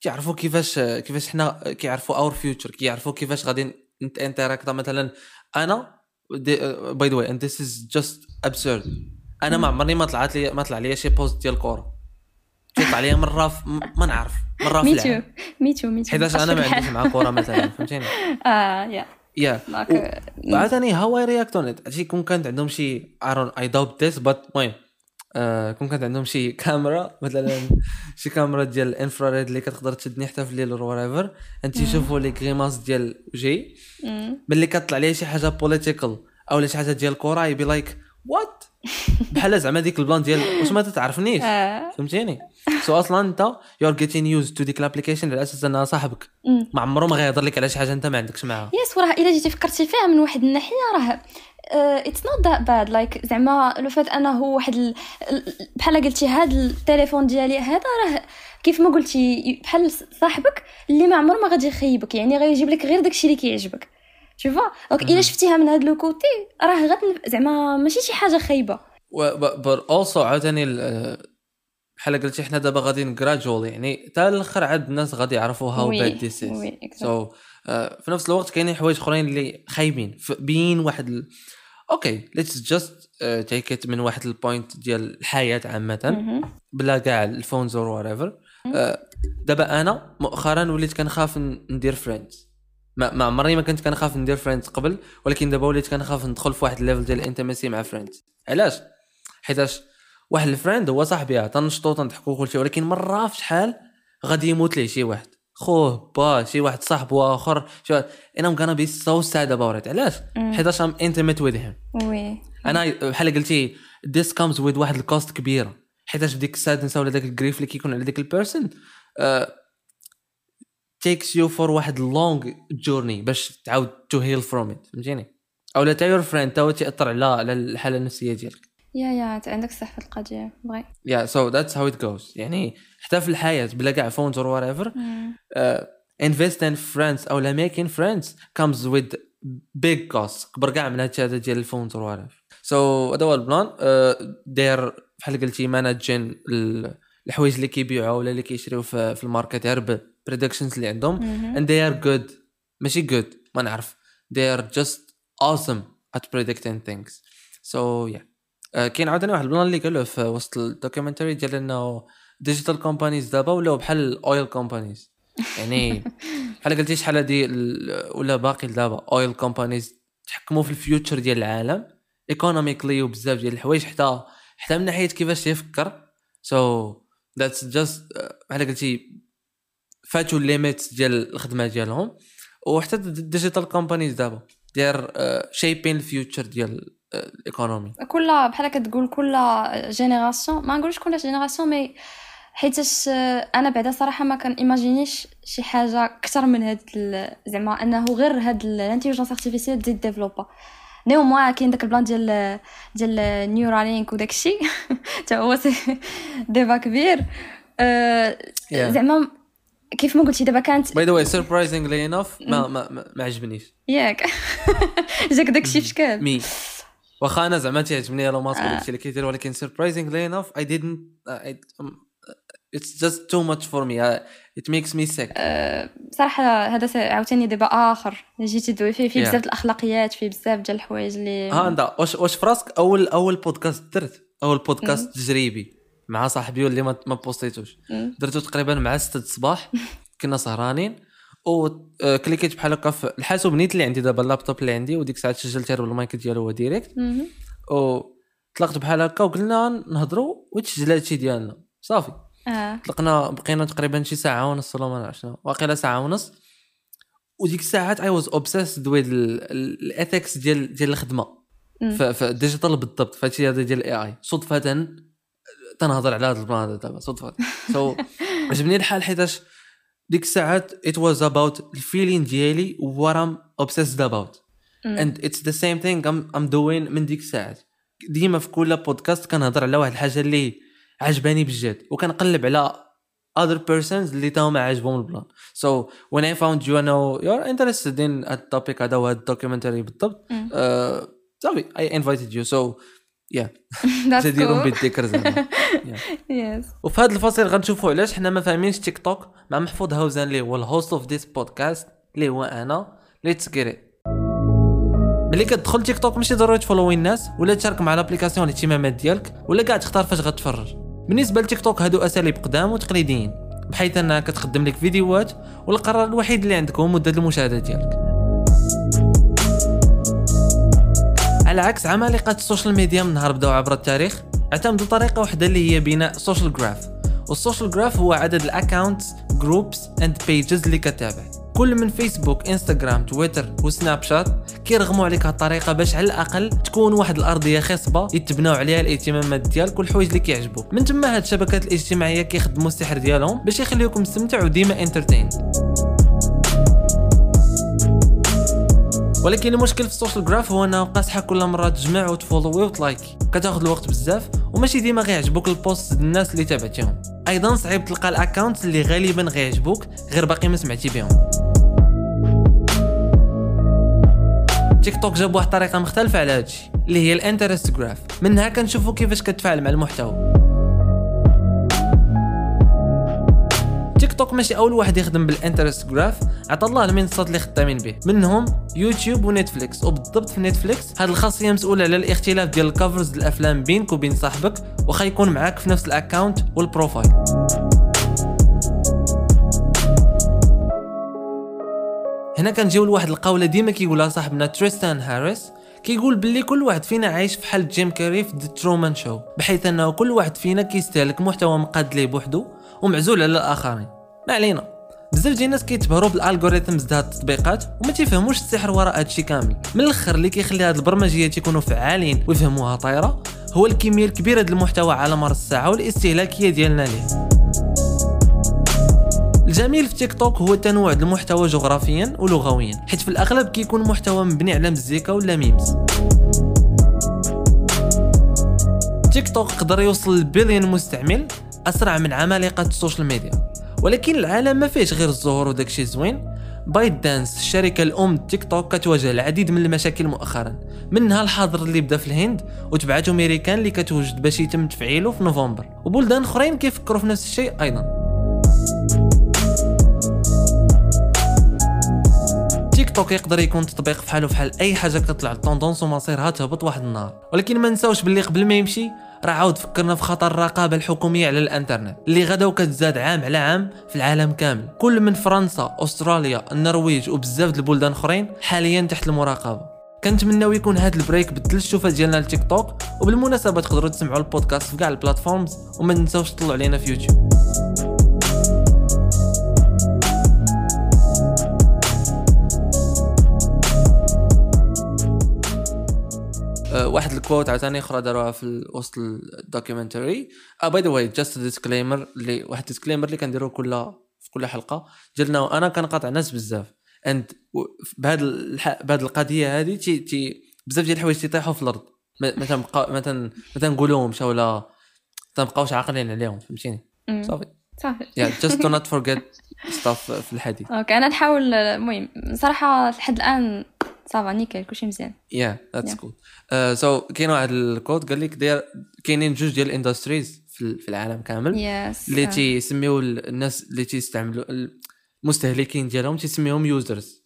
تيعرفوا كيفاش كيفاش حنا كيعرفوا our future كيعرفوا كيفاش غادي نت interacta مثلا أنا by the way and this is just absurd أنا ما عمرني ما طلعت لي ما طلع لي شي post ديال كورة. تيطلع لي مره في ما نعرف مره في مي تو العام مي تو مي تو حيتاش أنا ما عنديش مع كورة مثلا فهمتيني؟ آه يا يا وعاوتاني هاو اي رياكت اون ات كون كانت عندهم شي ارون اي دوبت ذيس بات المهم كون كانت عندهم شي كاميرا مثلا شي كاميرا ديال الانفراريد اللي كتقدر تشدني حتى في الليل اور ايفر أنت تشوفوا لي غريماس ديال وجهي ملي كطلع لي شي حاجة بوليتيكال أو شي حاجة ديال الكره يبي لايك وات بحال زعما ديك البلان ديال واش ما تتعرفنيش آه. فهمتيني؟ So أصلا أنت you are getting used to ديك ال application على أساس أنها صاحبك. ما عمره ما غيهضر لك على شي حاجة أنت ما عندكش معاها. Yes وراه إلا جيتي فكرتي فيها من واحد الناحية راه it's not that bad like زعما le fait انه واحد ال- بحال قلتي هاد التليفون ديالي هذا راه كيف ما قلتي بحال صاحبك اللي ما عمره ما غادي يخيبك يعني غيجيب لك غير داكشي اللي كيعجبك. شوفا donc الا شفتيها من هاد le côté راه غد زعما ماشي شي حاجة خايبه But also عاوتاني ال- بحال قلتي حنا دابا غادي gradually يعني حتى الأخر عاد الناس غادي يعرفوا how bad this is. So في نفس الوقت كاينين حوايج أخرين اللي خايبين. بين واحد ال... Okay let's just take it من واحد ال point ديال الحياة عامة. مهم. بلا كاع ال phones or what دابا أنا مؤخرا وليت كنخاف ندير friends ما, ما عمرني ما كنت كنخاف ندير friends قبل ولكن دابا وليت كنخاف ندخل في واحد ال level ديال ال intimacy مع friends علاش؟ حيتاش واحد ال friend هو صاحبي تنشطو تنضحكو كلشي ولكن مرة في شحال غادي يموت ليه شي واحد. خوه با شي واحد صاحبو اخر شي واحد. Gonna be so sad about it. علاش. حيتاش I'm intimate with him. Oui. أنا بحال قلتي this comes with واحد ال cost كبيره حيتاش بديك ال sadness ولا داك ال grief اللي كيكون على ديك ال person takes you for واحد long journey باش تعاود to heal from it فهمتيني؟ أو لا تا your friend تا هو تاثر على على الحالة النفسية ديالك. Yeah yeah أنت عندك صح في القضية vrai. Yeah so that's how it goes يعني حتى في الحياة بلا كاع phones or whatever مم. invest in friends أو لا making friends comes with big cost كبر كاع من هذا ديال ال phones or what so هذا هو ال plan. داير بحال قلتي managing الحوايج اللي كيبيعوا ولا اللي كيشريو في, ال market. غير predictions اللي عندهم. and they are good. ماشي good. ما نعرف. They are just awesome at predicting things. So yeah. uh, كاين عاوتاني واحد ال plan اللي قالوه في وسط ال documentary ديال إنه digital companies دابا ولاو بحال ال oil companies يعني بحال قلتي شحال هادي ولا باقي لدابا oil companies تحكموا في ال future ديال العالم economically وبزاف ديال الحوايج. حتى حتى من ناحية كيفاش يفكر. So that's just بحال قلتي فاتوا ال limit ديال الخدمة ديالهم وحتى ال digital companies دابا داير shaping ال future ديال آه، ال economy كل بحال كتقول كل génération ما نقولش كل génération mais حيتاش آه، أنا بعدا صراحة ما كان imagine يش شي حاجة أكثر من هاد زعما أنه غير هاد الانتيليجنس ارتيفيسيال تزيد ديفلوبا نيو موا كاين داك البلان ديال ديال نيورالينك وداكشي حتى هو سي ديفا كبير. آه، Yeah. زعما كيف ما قلتي دابا كانت باي ذا واي سربرايزنجلي انف ما ما ما- عجبنيش. ياك. جاك داكشي في شكال مي. واخا أنا زعما تيعجبني ايلون ماسك وداكشي اللي كيدير ولكن سربرايزنجلي انف اي didn't it's just too much for me it makes me sick صراحة هذا عاوتاني دابا آخر. جيتي تدوي فيه فيه Yeah. بزاف الأخلاقيات فيه بزاف ديال الحوايج اللي ها انت واش واش في راسك اول أول بودكاست درت؟ أول بودكاست تجريبي. مع صاحبي واللي ما ما بوستيتوش. مم. درتو تقريبا مع 6 الصباح كنا سهرانين. وكليكيت بحال هكا في الحاسوب نيت اللي عندي دابا اللابتوب اللي عندي وديك الساعة سجلت بالمايك ديالو هو direct مهم. وطلقت بحال هكا وقلنا نهضروا وتسجل هادشي ديالنا. صافي. آه. طلقنا بقينا تقريبا شي ساعة ونص ولا ما نعرف شنو. واقيلا ساعة ونص. وديك الساعات I was obsessed with ال ethics ديال ديال الخدمة. في ال digital بالضبط فهادشي هذا ديال ال AI صدفة تنهضر على هذا ال plan هذا دابا صدفة. So عجبني الحال حيتاش ديك الساعات it was about ال feeling ديالي what I'm obsessed about. and it's the same thing I'm, I'm doing من ديك الساعات. ديما في كل بودكاست كنهضر على واحد الحاجة اللي عجباني بجد وكنقلب على other persons اللي تاهم عاجبهم ال plan. So when I found you I know you're interested in هاد ال topic هذا وهاد ال documentary بالضبط. آه، صافي I invited you. So That's جدير. بالذكر زعما Yes. وفي هذا الفصل غنشوفوا علاش حنا ما فاهمينش تيك توك مع محفوظ هاوزان اللي هو ال host of this podcast اللي هو أنا Let's get ملي كتدخل تيك توك ماشي ضروري تفولوي الناس ولا تشارك مع l'application الاهتمامات ديالك ولا كاع تختار فاش غتفرج. بالنسبة لتيك توك هادو أساليب قدام وتقليديين بحيث أنها كتقدم لك فيديوهات والقرار الوحيد اللي عندك هو مده المشاهدة ديالك. على عكس عمالقة ال social media من نهار بداو عبر التاريخ اعتمدوا طريقة واحدة اللي هي بناء social graph وال social graph هو عدد ال accounts groups and pages اللي كتابع كل من فيسبوك انستغرام تويتر وسناب شات كيرغموا عليك هالطريقه باش على الأقل تكون واحد الأرضية خصبة يتبناو عليها الاهتمامات ديالك والحوايج اللي كيعجبوك من تما هاد الشبكات الاجتماعية كيخدموا السحر ديالهم باش يخليوكم مستمتع وديما entertained ولكن المشكل في ال social graph هو انه قاصحه كل مرة تجمع وتفولوي وتلايكي كتاخذ الوقت بزاف وماشي ديما غيعجبوك ال posts الناس اللي تابعتيهم. أيضا صعيب تلقى ال accounts اللي غالبا غيعجبوك غير باقي ما سمعتي بهم. تيك توك جاب واحد الطريقة مختلفة على هادشي اللي هي ال interest graph. منها كنشوفوا كيفاش كتفاعل مع المحتوى. تيك توك ماشي أول واحد يخدم بال interest graph عطى الله المنصات اللي خدامين به منهم يوتيوب ونتفليكس. وبالضبط في نتفليكس هاد الخاصية مسؤولة على الاختلاف ديال ال covers الأفلام بينك وبين صاحبك واخا يكون معاك في نفس ال account وال profile. هنا كنجيو لواحد القولة ديما كيقولها صاحبنا تريستان هاريس. كيقول باللي كل واحد فينا عايش في حال جيم كاري في The Truman Show بحيث أنه كل واحد فينا كيستهلك محتوى مقاد ليه بوحدو ومعزول على الآخرين. ما علينا. بزاف ديال الناس كيتبهروا بال algorithms ديال التطبيقات وما تيفهموش السحر وراء هادشي كامل. من الأخر اللي كيخلي هاد البرمجيات يكونوا فعالين ويفهموها طايرة هو الكميه الكبيرة ديال المحتوى على مر الساعة والاستهلاكية ديالنا ليه. الجميل في تيك توك هو تنوع المحتوى جغرافيا ولغويا حيت في الأغلب كيكون محتوى مبني على مزيكا ولا memes. تيك توك قدر يوصل لبليون مستعمل أسرع من عمالقة ال social media. ولكن العالم ما فيهش غير الزهور وداكشي زوين. بايت دانس الشركة الأم تيك توك كتواجه العديد من المشاكل مؤخرا. منها الحظر اللي بدا في الهند وتبعته ميريكان اللي كتوجد باش يتم تفعيله في نوفمبر. وبلدان أخرين كيفكروا في نفس الشيء أيضا. تيك توك يقدر يكون تطبيق فحالو فحال أي حاجة كتطلع. الطوندونس ومصيرها تهبط واحد النهار. ولكن ما نساوش باللي قبل ما يمشي راه عاود فكرنا في خطر الرقابة الحكومية على الانترنت اللي غدا وكتزاد عام على عام في العالم كامل. كل من فرنسا أستراليا النرويج وبزاف د البلدان اخرين حاليا تحت المراقبة. كنتمناو يكون هذا ال break بدل الشوفة ديالنا لتيك توك وبالمناسبة تقدروا تسمعوا البودكاست في كاع ال platforms وما تنساوش تطلعوا علينا في يوتيوب. واحد ال quote عاوتاني أخرى داروها في وسط ال documentary آه by the way just disclaimer اللي واحد disclaimer اللي كنديرو كل في كل حلقة. ديالنا أنا كنقاطع ناس بزاف. and بهذا الح... بهذه القضية هذه تي... تي... بزاف ديال الحوايج تيطيحوا في الأرض. ما ما تنبقى ما تن... ما ولا تنبقاوش عاقلين عليهم فهمتيني. صافي. صافي. Yeah just do not forget stuff في الحديث. okay أنا نحاول المهم صراحة لحد الآن ça va nickel كلشي مزيان. yeah that's. cool so كاين واحد ال quote قال لك داير كاينين جوج ديال ال industries في العالم كامل. yes اللي تيسميو الناس اللي تيستعملوا المستهلكين ديالهم تيسميوهم يوزرز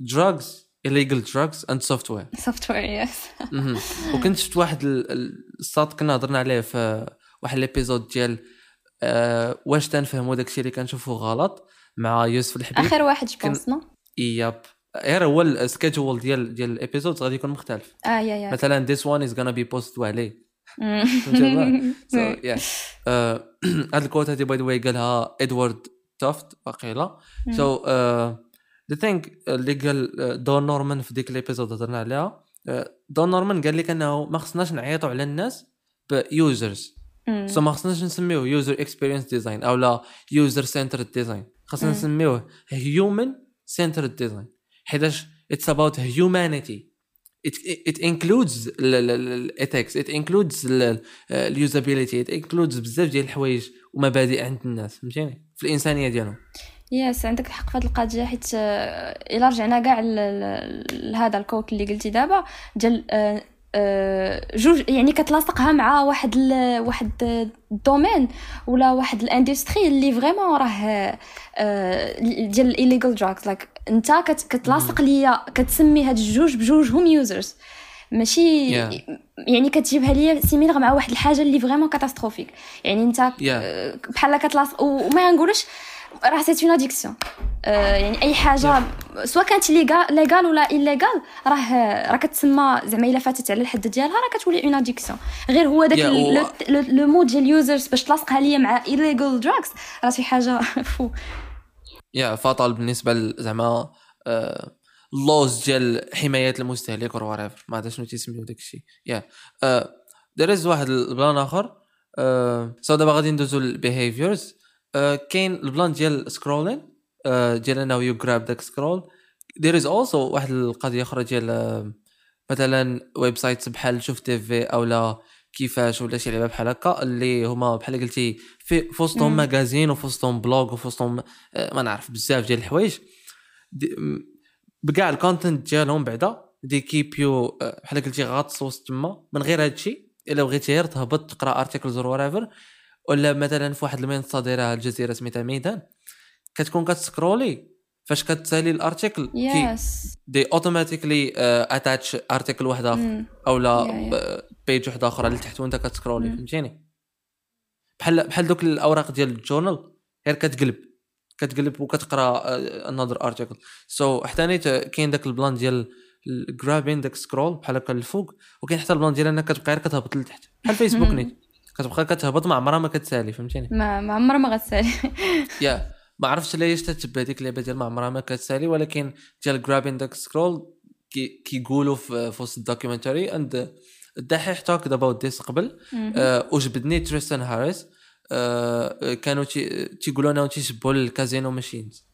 دراجز illegal drugs and software. وير يس مهم. وكنت شفت واحد ال- ال- الساط كنا هضرنا عليه في واحد الابيزود ديال آه واش تنفهموا داكشي اللي كنشوفوا غلط مع يوسف الحبيب؟ آخر واحد جوبونس نو ياب. غير هو السكيدجول ديال ديال الابيزود غادي يكون مختلف. آه يا يا. مثلا this one is gonna be posted عليه. yeah. آه، هاد ال quote هادي by the way قالها ادوارد توفت واقيلا. so the thing اللي قال آه، دون نورمان في ديك ال episode هضرنا عليها آه، دون نورمان قال لك انه ما خصناش نعيطوا على الناس ب users so ما خصناش نسميوه user experience design أو لا user centered design خصنا. نسميوه human centered design حيتاش it's about humanity it it includes ال ethics it includes ال usability it includes بزاف ديال الحوايج ومبادئ عند الناس. فهمتيني؟ في الإنسانية ديالهم. yes عندك الحق في هذه القضية حيت آه، إلا رجعنا كاع لهذا ال quote اللي قلتي دابا ديال آه، جوج يعني كتلاصقها مع واحد ال... واحد ال domaine ولا واحد ال industry اللي vraiment راه آه، ديال ال illegal drugs like انت كت... كتلاصق ليا كتسمي هاد الجوج بجوجهم users ماشي Yeah. يعني كتجيبها ليا similaire مع واحد الحاجة اللي vraiment catastrophique يعني انت Yeah. آه، بحال كتلاصق وما نقولش راه c'est une addiction يعني أي حاجة سواء كانت légal ولا illégal راه راه كتسمى زعما إلا فاتت على الحد ديالها راه كتولي une addiction غير هو داك و- le mot ديال ال users باش تلاصقها ليا مع illegal drugs راه شي حاجة faux. يا فاطل بالنسبة زعما اللوز ديال حماية المستهلك اور whatever. ما عرفت شنو تيسميو داك الشيء. يا دير واحد البلان آخر. سو دابا غادي ندوزو للبيهيفيرز كاين البلان ديال سكرولين ديال أنه يو جراب داك سكرول دير از اولسو واحد القضية أخرى ديال آه، مثلا ويب سايتس بحال شوف تي في أو لا كيفاش ولا شي لعبة بحال هكا اللي هما بحال قلتي في في وسطهم مم. ماغازين وفي وسطهم بلوغ وفي وسطهم آه، ما نعرف بزاف ديال الحوايج دي- بكاع الكونتنت ديالهم بعدا دي كيب يو بحال قلتي غاطس وسط تما من غير هادشي إلا بغيتي غير تهبط تقرأ ارتيكلز اور ورايفر ولا مثلا في واحد المنصه دايرها الجزيرة سميتها ميدان كتكون كتسكرولي فاش كتسالي الأرتيكل يس دي اوتوماتيكلي اتاتش ارتيكل واحد آخر أو لا Yeah, yeah. بيج واحدة أخرى لتحت وانت كتسكرولي مم. فهمتيني بحال بحال دوك الأوراق ديال الجورنال غير كتقلب كتقلب وكتقرأ another article so حتى نيت كاين داك ال plan ديال جرابين داك سكرول بحال هكا الفوق وكاين حتى ال plan ديال أنك كتبقى غير كتهبط لتحت بحال فيسبوك مم. نيت كتبقى كتهبط ما عمرها ما كتسالي فهمتيني؟ ما ما عمرها ما غتسالي. yeah ما عرفتش علاش تتبع ديك اللعبة ديال ما عمرها ما كتسالي ولكن ديال grabbing داك scroll كي كيقولوا في في وسط ال documentary and الدحيح talked about this قبل آه، وجبدني تريستان هاريس آه، كانوا تي- تيقولوا إنهم تيشبهوا ال casino machines.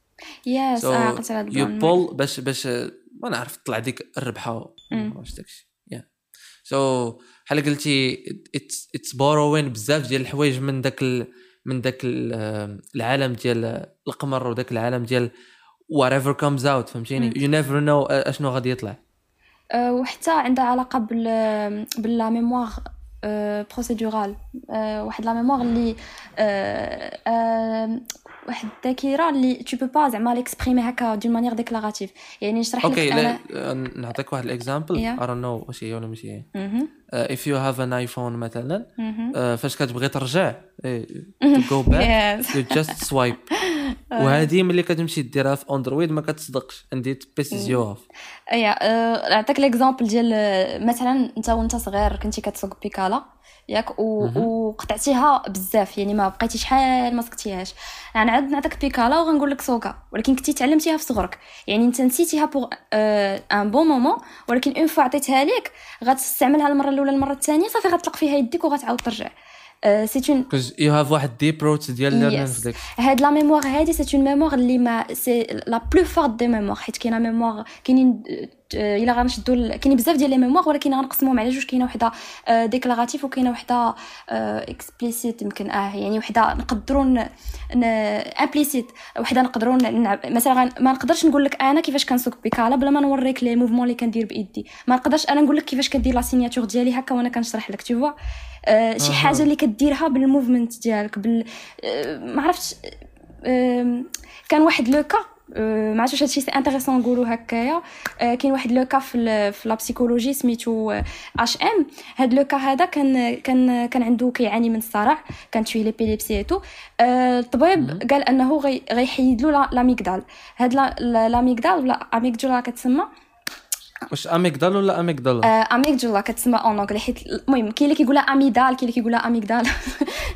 Yes آه عقلت على you pull باش باش ما نعرف طلع ديك الربحة. واش داكشي. so بحال قلتي it's borrowing بزاف ديال الحوايج من داك ال- من داك ال- العالم ديال القمار وداك العالم ديال whatever comes out فهمتيني؟ مم. you never know أشنو غادي يطلع. أه، وحتى عندها علاقة بال ب la mémoire procédurale واحد la mémoire اللي أه، واحد الذاكرة اللي tu peux pas زعما l'exprimer هكا d'une manière déclarative يعني نشرح لك okay آه، نعطيك واحد ال example don't know واش هي ولا ماشي هي. If you have an iPhone مثلا. آه، فاش كتبغي ترجع go back. You just swipe وهذه ملي كتمشي ديرها في Android ما كتصدقش. And it pisses you off ايا نعطيك l'exemple ديال أه، مثلا أنت وأنت صغير كنتي كتسوق بيكالا. ياك و... وقطعتيها بزاف يعني ما بقيتي شحال ما سقتيهاش. أنا عاد نعطيك بيكالا وغنقول لك سوقها ولكن كنتي تعلمتيها في صغرك. يعني انت نسيتيها pour un bon moment ولكن une fois عطيتها ليك غتستعملها المرة الأولى المرة الثانية صافي غتطلق فيها يديك وغتعاود ترجع. c'est en cause you have واحد deep root ديال learning هاد la mémoire هادي c'est une mémoire اللي mais c'est la plus forte des mémoires حيت كاينة mémoire كاينين آه، إلا غنشدو كاينين بزاف ديال les mémoires ولكن غنقسموهم على جوج كاينة وحدة déclarative وكاينة وحدة explicite يمكن آه يعني وحدة نقدروا implicite وحدة نقدروا مثلا ما نقدرش نقول لك أنا كيفاش كنسوق بيكالا بلا ما نوريك les mouvements اللي كندير بإيدي ما نقدرش أنا نقول لك كيفاش كدير la signature ديالي هكا وأنا كنشرح لك tu vois آه، شي. حاجة اللي كديرها بال movement ديالك بال آه، ما عرفتش كان واحد le cas آه، ما عرفتش هادشي c'est intéressant نقولوا هكايا آه، كاين واحد le cas في la psychologie سميتو H.M. هاد le cas هذا كان كان كان عنده كيعاني من الصرع كانت فيه l'épilepsie et tout الطبيب. قال انه غي- غيحيد له l- l'amygdale هاد l- l- l'amygdale ولا amygdala كتسمى واش amygdale ولا amygdala آه، amygdala كتسمى en anglais حيت المهم كاين اللي كيقولها amygdale كاين اللي كيقولها amygdale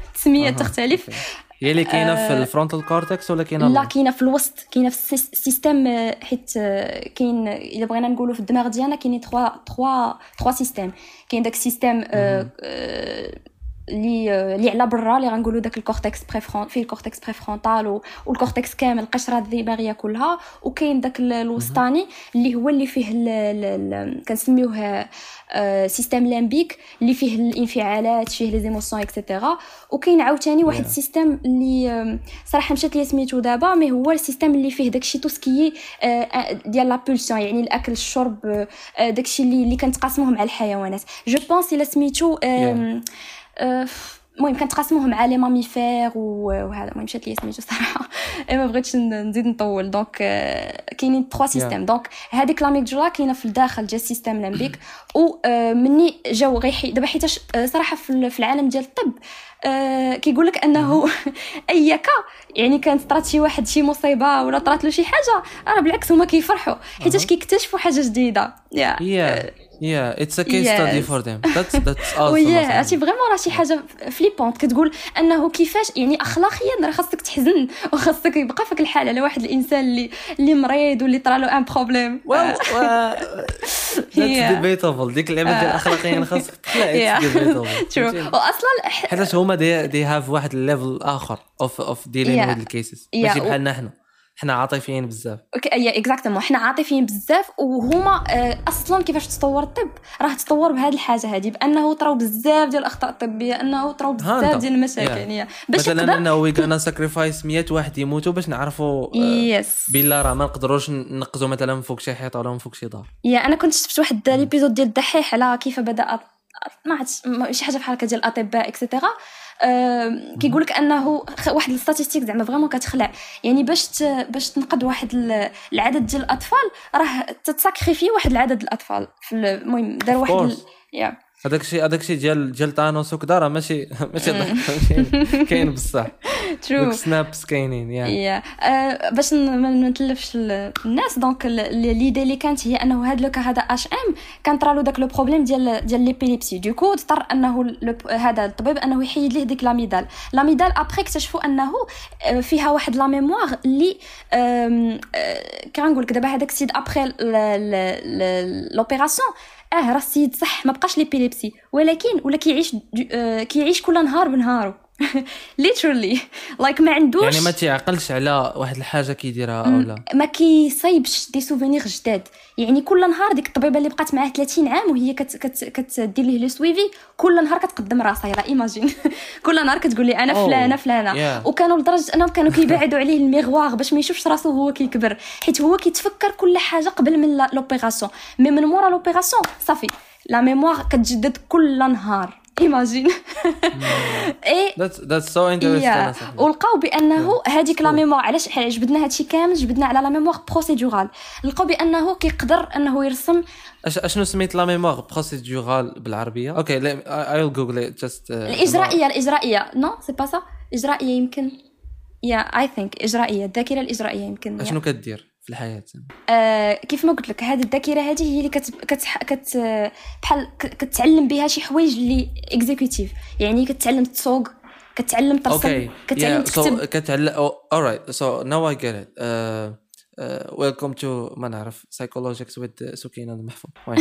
التسميه تختلف. هي اللي كاينة في آه، ال frontal cortex ولا كاينة لا؟ كاينة في الوسط كاينة في ال sys- ال système آه، حيت آه، كاين إلا بغينا نقولوا في الدماغ ديالنا كاينين 3 3 3 systèmes كاين داك. آه، اللي اللي على برا اللي غنقولوا داك ال cortex préfront- فيه ال cortex préfrontal وال cortex كامل القشره الدماغية كلها وكاين داك الوسطاني اللي هو اللي فيه كنسميوه système limbique اللي فيه الانفعالات فيه les émotions et cetera وكاين عاوتاني واحد ال système اللي صراحة مشات لي سميتو دابا mais هو ال système اللي فيه داكشي tout ce qui ديال la pulsion يعني الأكل الشرب داكشي اللي اللي كنتقاسموه مع الحيوانات. je pense إلا سميتو المهم كنتقاسموه مع les mammifères وهذا. المهم مشات لي سميتو صراحة ما بغيتش نزيد نطول. donc كاينين trois systèmes. Donc هذيك l'amygdala كاينة في الداخل ديال ال système limbique. ومني جاو غيحي. دابا حيتاش صراحة في العالم ديال الطب كيقول لك أنه أي cas يعني كانت طرات شي واحد شي مصيبة ولا طرات له شي حاجة راه بالعكس هما كيفرحوا. حيتاش كيكتشفوا حاجة جديدة. Yeah yeah. Yeah, it's a case yes. study for them. That's that's awesome. Oui عرفتي vraiment راه شي حاجة flippante كتقول أنه كيفاش يعني اخلاقيا راه خاصك تحزن وخاصك يبقى فيك الحال على واحد الإنسان اللي اللي مريض واللي طرا له un problème that's debatable ديك اللعبه ديال اخلاقيا خاصك true واصلا حيت هما they have واحد ال level آخر of of dealing with ال cases ماشي بحالنا حنا حنا عاطفيين بزاف. okay أي exactement حنا عاطفيين بزاف وهما آه، أصلا كيفاش تطور الطب؟ راه تطور بهذه الحاجة هذه بأنه طراو بزاف ديال الأخطاء الطبية أنه طراو بزاف ديال المشاكل يعني باش مثلا أنه we can sacrifice 100 واحد يموتوا باش نعرفوا yes آه، بلا راه ما نقدروش نقزوا مثلا من فوق شي حيط ولا من فوق شي دار. yeah أنا كنت شفت واحد l'épisode ديال الدحيح على كيف بدأ ما عرفتش شي حاجة بحال هكا ديال الأطباء et cetera كيقول لك أنه واحد ال statistique زعما vraiment كتخلع. يعني باش باش تنقذ واحد العدد ديال الأطفال راه تت sacrifier واحد العدد الأطفال. المهم دار واحد yeah هذاك الشيء هذاك الشيء ديال ديال وكذا راه ماشي ماشي كاين بصح. True synapses كاينين yeah باش ما نتلفش الناس donc l'idée اللي كانت هي أنه هذا le cas هذا H.M. كان طرا له داك le problème ديال ديال l'épilepsie du coup اضطر أنه هذا الطبيب أنه يحيد ليه ديك l'amygdale l'amygdale après اكتشفوا أنه فيها واحد la mémoire اللي كنقول لك دابا هذاك السيد ابخي l'opération آه راه السيد صح ما بقاش l'épilepsie. ولكن ولا كيعيش آه كيعيش كل نهار بنهارو. literally like ما عندوش يعني ما تيعقلش على واحد الحاجة كيديرها أو لا. ما كيصايبش des souvenirs جداد. يعني كل نهار ديك الطبيبة اللي بقات معاه 30 عام وهي كت كت كتدير ليه le suivi كل نهار كتقدم راسها. يلا imagine كل نهار كتقول لي أنا فلانة فلانة. yeah. وكانوا لدرجة أنهم كانوا كيبعدوا عليه les miroirs باش ما يشوفش راسو وهو كيكبر. حيت هو كيتفكر كل حاجة قبل من l'opération mais من مورا l'opération صافي. la mémoire كتجدد كل نهار. imagine أي that's so interesting ولقاو بأنه هذيك la mémoire علاش جبدنا هادشي كامل؟ جبدنا على la mémoire procédurale لقاو بأنه كيقدر أنه يرسم أشنو سميت la mémoire procédurale بالعربية؟ okay I will Google just الإجرائية الإجرائية. non c'est pas ça إجرائية يمكن. yeah I think إجرائية الذاكرة الإجرائية يمكن. أشنو كدير؟ في الحياة آه كيف ما قلت لك هذه الذاكرة هذه هي اللي كت كت كت بحال كتعلم بها شي حوايج اللي exécutive يعني كتعلم تسوق كتعلم ترسم okay. كتعلم yeah. تكتب so, كتعلم oh, alright so now I get it uh, uh, welcome to ما نعرف psychologics with سكينة المحفوظ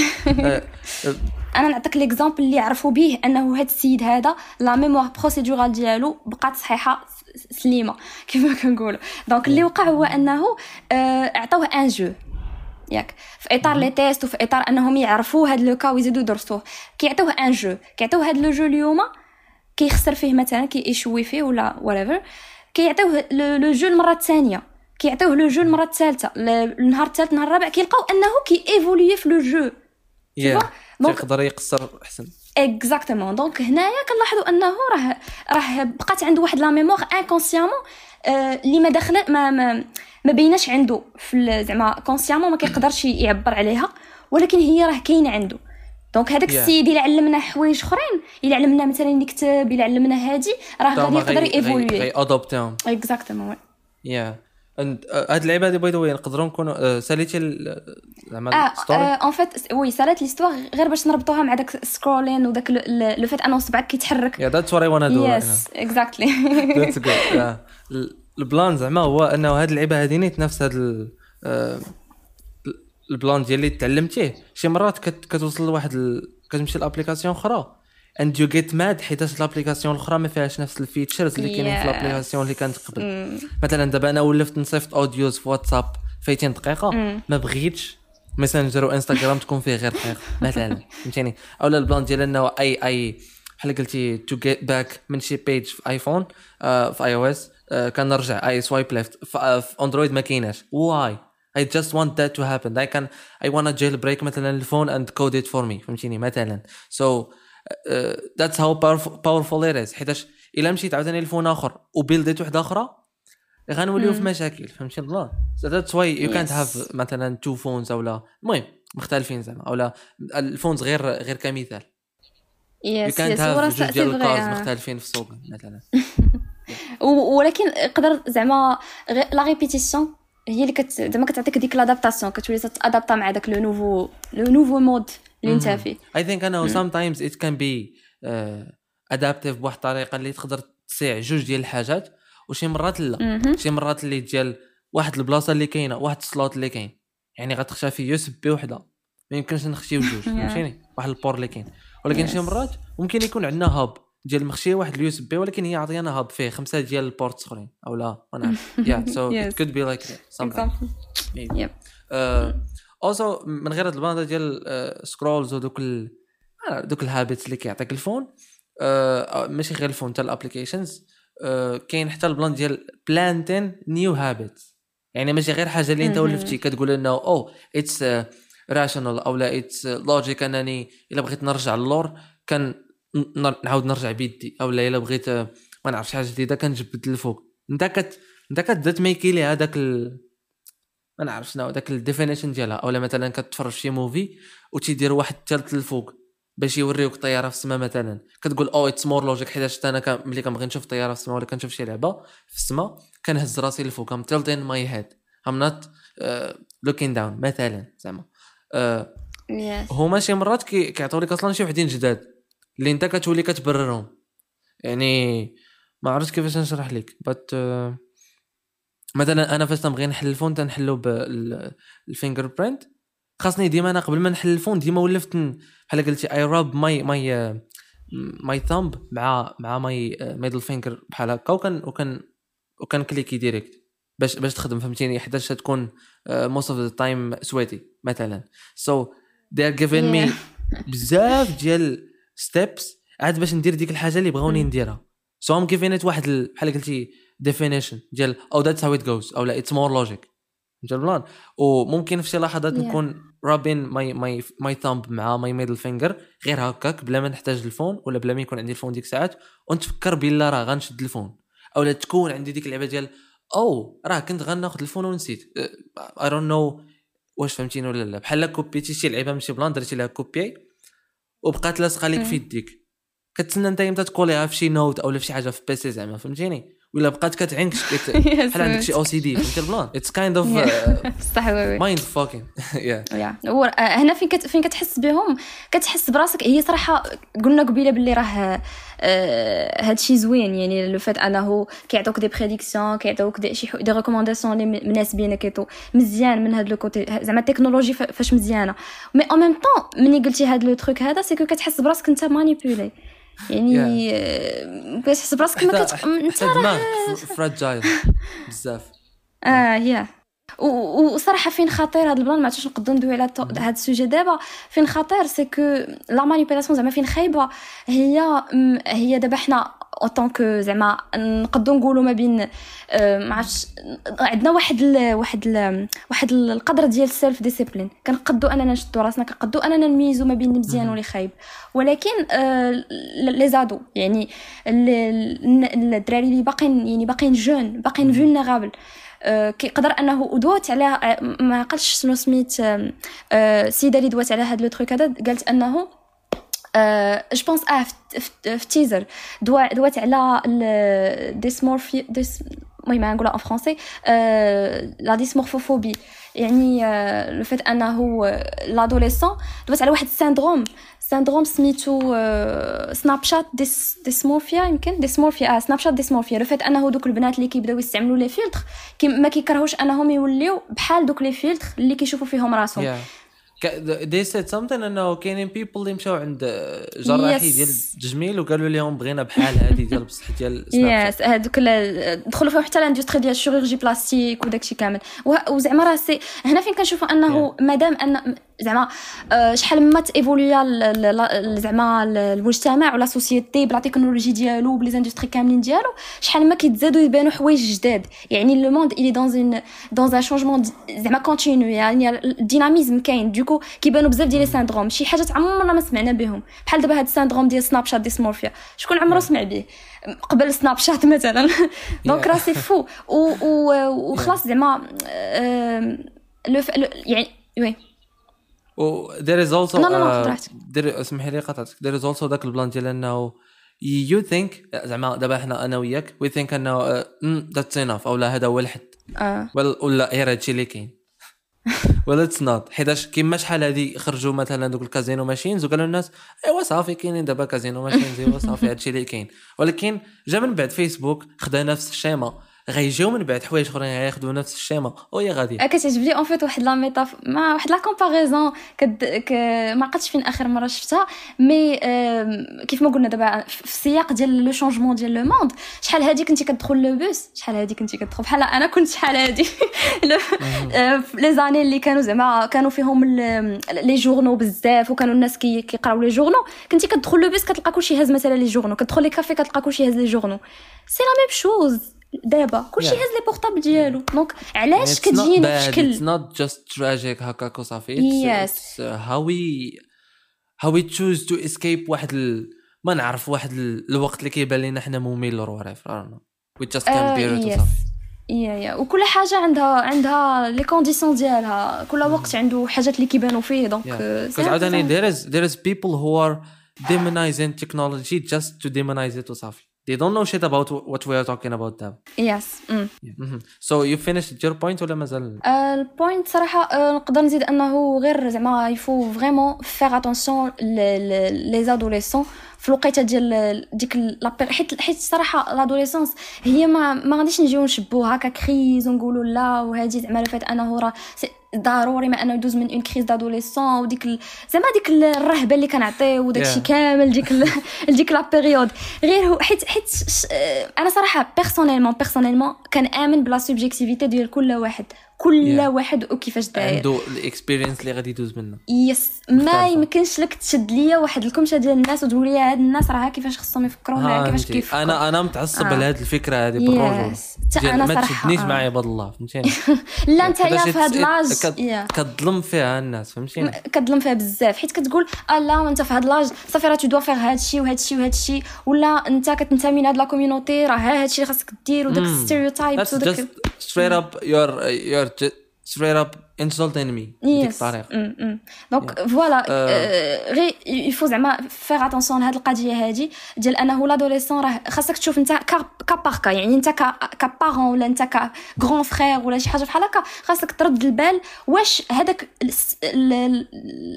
أنا نعطيك l'exemple اللي عرفوا به أنه هذا السيد هذا la mémoire procédurale ديالو بقات صحيحة سليمة كما كنقولوا. donc اللي وقع هو أنه عطاوه un jeu ياك. في إطار les tests وفي إطار أنهم يعرفوا هذا le cas ويزيدوا يدرسوه كيعطيوه un jeu كيعطيوه هذا le jeu اليوم كيخسر فيه مثلا كيشوي فيه ولا وريفر كيعطيوه le jeu المرة الثانية. كيعطيوه le jeu المرة الثالثة. النهار الثالث النهار الرابع كيلقاو أنه كي évoluer في le jeu يقدر يقصر أحسن. اكزاكتومون دونك هنايا كنلاحظوا أنه راه راه بقات عنده واحد لا ميموار انكونسيامون اللي ما داخله ما ما, ما بيناش عنده في زعما كونسيامون ما كيقدرش يعبر عليها ولكن هي راه كاينة عنده. دونك هذاك yeah. السيد إلا علمنا حوايج أخرين إلا علمنا مثلا يكتب إلا علمنا هادي راه غادي يقدر ايفولوي غي ادوبتيهم اكزاكتومون يا هاد اللعيبة هادي باي ذا نقدروا نكونوا ساليتي زعما story and فيت oui سالات l'histoire غير باش نربطوها مع داك scrolling وداك le fait انه صبعك كيتحرك. yeah that's what I wanna do yes exactly that's good البلان زعما هو أنه هاد اللعيبة هادي نيت نفس هاد البلان ديال اللي تعلمتيه. شي مرات كتوصل لواحد كتمشي ل application أخرى. and you get mad حيتاش l'application الأخرى ما فيهاش نفس ال features اللي كاينين في. l'application اللي كانت قبل. مم. مثلا دابا أنا ولفت نصيفط audios في واتساب 30 دقيقة. مم. ما بغيتش ماسنجر وانستغرام تكون فيه غير دقيقة. مثلا فهمتيني؟ أولا البلان ديال إنه أي أي بحال قلتي to get back من شي page في iPhone آه في iOS آه كنرجع I swipe left في, آه في Android ما كايناش. و I just want that to happen. I can I want to jailbreak مثلا ال phone and code it for me. فهمتيني؟ مثلا. So that's how powerful, powerful it is. حيتاش إلا مشيت عاوتاني ل phone آخر و buildيت وحدة أخرى غنوليو في. مشاكل فهمتي؟ الله. So that's why you can't Yes. have مثلا two phones اولا المهم مختلفين زعما. اولا ال phones غير غير كمثال. yes وراه have جوج ديال ال cars مختلفين في السوق مثلا. ولكن يقدر زعما la répétition هي اللي كت زعما كتعطيك ديك l'adaptation كتولي t'adapta مع داك le nouveau le nouveau mode اللي انت. فيه. I think أنه sometimes it can be uh, adaptive بواحد الطريقة اللي تقدر تسيع جوج ديال الحاجات وشي مرات لا. شي مرات اللي ديال واحد البلاصة اللي كاينة واحد ال slot اللي كاين. يعني غتخشى فيه USB وحده ما يمكنش نخشيو جوج فهمتيني؟ واحد ال port اللي كاين. ولكن شي Yes. مرات ممكن يكون عندنا hub ديال مخشيه واحد ال USB ولكن هي عطينا hub فيه خمسة ديال ال ports أخرين أو لا ما نعرف. Yeah so Yes. it could be like also من غير الباندا ديال سكرولز ودوك ال آه، دوك الهابيتس اللي كيعطيك الفون آه، ماشي غير الفون حتى الابليكيشنز كاين حتى البلان ديال بلانتين نيو هابيتس يعني ماشي غير حاجة اللي انت. ولفتي كتقول إنه أو اتس راشونال أو لا اتس لوجيك أنني إلا بغيت نرجع للور كان نعاود نرجع بيدي. أو لا إلا بغيت آه، ما نعرفش حاجة جديدة كنجبد الفوق انت كت انت كتبدا تميكي ليها داك ال... ما نعرف شنو داك ال definition ديالها. أولا مثلا كتفرج شي movie وتيدير واحد الثالث للفوق باش يوريوك طيارة في السماء مثلا. كتقول oh it's more logic حيت أنا ملي كنبغي نشوف طيارة في السماء ولا كنشوف شي لعبة في السماء كنهز راسي للفوق. I'm tilting my head I'm not looking down مثلا زعما. Yes. هما شي مرات كي- كيعطيو لك أصلا شي وحدين جداد اللي أنت كتولي كتبررهم. يعني ما عرفتش كيفاش نشرح لك but مثلا أنا فاش تنبغي نحل ال phone تنحلو بال fingerprint خاصني ديما أنا قبل ما نحل ال phone ديما ولفت بحال قلتي I rub my my my thumb مع مع my middle finger بحال هكا وكان وكان وكان cliquer direct باش باش تخدم فهمتيني؟ حيتاش تكون most of the time sweaty مثلا. so they are giving me بزاف ديال steps عاد باش ندير ديك الحاجة اللي بغاوني. نديرها. so I'm giving it واحد ال- بحال قلتي definition ديال oh that's how it goes أو لا it's more logic فهمت ال plan؟ وممكن في شي لحظات Yeah. نكون rubbing my my my thumb مع my middle finger غير هكاك بلا ما نحتاج ال phone ولا بلا ما يكون عندي ال phone ديك الساعات ونتفكر بلا راه غنشد ال phone أو لا تكون عندي ديك اللعبة ديال oh راه كنت غناخذ ال phone ونسيت. I don't know واش فهمتيني ولا لا. بحال كوبيتي شي لعيبه من شي plan درتي لها copy وبقات لاصقة لك. في يديك. كتسنى انت إمتى تكوليها في شي note أو في شي حاجة في PC زعما فهمتيني؟ ولا بقات كتعنكش كت... Yes, بحال عندك. شي OCD فهمتي ال plan؟ it's kind of صح وي مايند يا هو آه، هنا فين كت فين كتحس بهم؟ كتحس براسك. هي صراحة قلنا قبيلة باللي راه آه، هادشي زوين. يعني le fait أنه كيعطوك des prédictions كيعطوك des شي des recommandations اللي مناسبين كيتو مزيان من هاد le côté زعما التكنولوجي فاش مزيانة. mais en même temps ملي قلتي هاد le truc هذا c'est كتحس براسك أنت manipulé يعني آه، كتحس براسك ما كت... أنت دماغ fragile بزاف. آه yeah. وصراحة فين خطير هذا ال plan ما عرفتش نقدروا ندوي على هذا ال sujet دابا. فين خطير c'est que la manipulation زعما فين خايبة هي هي دابا حنا autant que زعما نقدروا نقولوا ما بين آه، ما عرفتش عندنا واحد ال واحد ال واحد القدر ديال ال self discipline كنقدوا أننا نشدوا راسنا كنقدوا أننا نميزوا ما بين المزيان. واللي خايب ولكن آه، les ados يعني ال- ال- الدراري اللي باقيين يعني باقيين jeunes باقيين. vulnérables آه، كيقدر أنه ودوات على ما عقلتش شنو سميت السيده اللي دوات على هذا le truc هذا قالت أنه je pense آه في- تيزر دوا دوات على ال dysmorphie dys المهم نقولها en français la dysmorphophobie يعني le fait انه l'adolescent دوات على واحد ال syndrome syndrome سميتو Snapchat dys dysmorphia يمكن؟ dysmorphia آه Snapchat dysmorphia le fait انه دوك البنات اللي كيبداو يستعملوا les filtres ما كيكرهوش انهم يوليو بحال دوك les filtres اللي كيشوفوا فيهم راسهم. yeah they said something إنه كاينين people اللي مشاو عند جراحي Yes. ديال التجميل وقالوا لهم بغينا بحال هذه ديال بصح ديال سناب yes هذوك دخلوا فيهم حتى l'industrie ديال ال chirurgie plastique وداكشي كامل. وزعما راه c'est هنا فين كنشوفوا أنه مادام ان زعما آه، شحال ما تيفوليا زعما ال- المجتمع و la société بلا تكنولوجي ديالو ب les industries كاملين ديالو شحال ما كيتزادوا يبانوا حوايج جداد. يعني le monde il est dans un dans un changement زعما continu يعني ال dynamisme كاين. donc كيبانوا بزاف ديال les شي حاجات عمرنا ما سمعنا بهم. بحال دابا هاد ال syndrome ديال سناب شات dysmorphia شكون عمره سمع به قبل سناب شات مثلا. donc راه c'est fou. وخلاص زعما le le- يعني oui. و there is also خذ راحتك. there اسمحي لي قطعتك. There is also ذاك ال plan ديال أنه you think زعما دابا حنا أنا وياك we think أنه uh, that's enough أو لا هذا هو الحد. آه. ولا ولا غير هادشي اللي كاين. ولا it's not حيتاش كيما شحال هادي خرجوا مثلا دوك ال casino machines وقالوا الناس أيوا صافي كاينين دابا casino machines أيوا صافي هادشي اللي كاين. ولكن جا من بعد فيسبوك خدا نفس ال schéma. غيجيو من بعد حوايج اخرين غياخذوا نفس ال schéma. وهي غادي. كتعجبني en fait واحد la métaph ما واحد la comparaison كد ك... ما عقدتش فين آخر مرة شفتها mais آم، كيف ما قلنا دابا في السياق ديال le changement ديال le monde شحال هادي كنتي كتدخل le bus شحال هادي كنتي كتدخل؟ بحال أنا كنت شحال هادي. les années اللي كانوا زعما كانوا فيهم les journaux بزاف وكانوا الناس كي كيقراو les journaux كنتي كتدخل le bus كتلقى كلشي هاز مثلا les journaux كتدخل les cafés كتلقى كلشي هاز les journaux c'est la même chose دابا كلشي Yeah. هاز les portables ديالو donc علاش كتجينا بشكل It's not just tragic هكاك وصافي. Uh, how we how we choose to escape واحد ال... ما نعرف واحد ال... الوقت اللي كيبان لنا حنا ممل or whatever. I don't know. We just can't آه، bear it yes وصافي. yeah yeah وكل حاجة عندها عندها les conditions ديالها كل وقت عنده حاجات اللي كيبانوا فيه donc عاوتاني there is there is people who are demonizing technology just to demonize it وصافي. They don't know shit about what we are talking about now. yes أم. Mhm. So you finished your point ولا مازال؟ آه، ال point صراحة آه، نقدر نزيد أنه غير زعما il faut vraiment faire attention les adolescents في الوقيته ديال ديك la pér- حيت حيت الصراحه l'adolescence هي ما ما غاديش نجيو نشبوها هكا crise ونقولوا لا وهذه زعما fait انه راه ضروري ما انه يدوز من une crise d'adolescence وديك ال- زعما ديك ال- الرهبة اللي كنعطيو وداك الشيء Yeah. كامل ديك ال- ديك la période غير هو حيت حيت ش- أنا صراحة personnellement personnellement كنامن ب la subjectivité ديال كل واحد. كل Yeah. واحد وكيفاش داير عنده ال experience اللي غادي يدوز منه. yes ما. يمكنش لك تشد ليا واحد الكمشه ديال الناس وتقول لي هاد الناس راه كيفاش خصهم يفكروا ولا كيفاش فهمتي. كيفكروا أنا أنا متعصب آه. لهذه الفكرة هذه بالرجوله. yes حتى ديال أنا ما تشدنيش آه. معايا عباد الله فهمتيني لا أنت يا في هاد l'âge. كتظلم فيها الناس فهمتيني كتظلم فيها بزاف حيت كتقول آه لا وانت في هاد l'âge صافي راه tu dois faire هادشي وهادشي وهادشي ولا أنت كتنتمي لهاد la community راه ها هادشي اللي خاصك دير وداك Mm. ال stereotypes That's وداك just straight up you're just straight up insulting me بديك الطريقة donc voilà. غير يفو زعما faire attention لهاد القضية هادي ديال انه l'adolescent راه خاصك تشوف انت cas cas par cas يعني انت cas ك parent ولا انت ك grand frère ولا شي حاجة بحال هكا خاصك ترد البال واش هذاك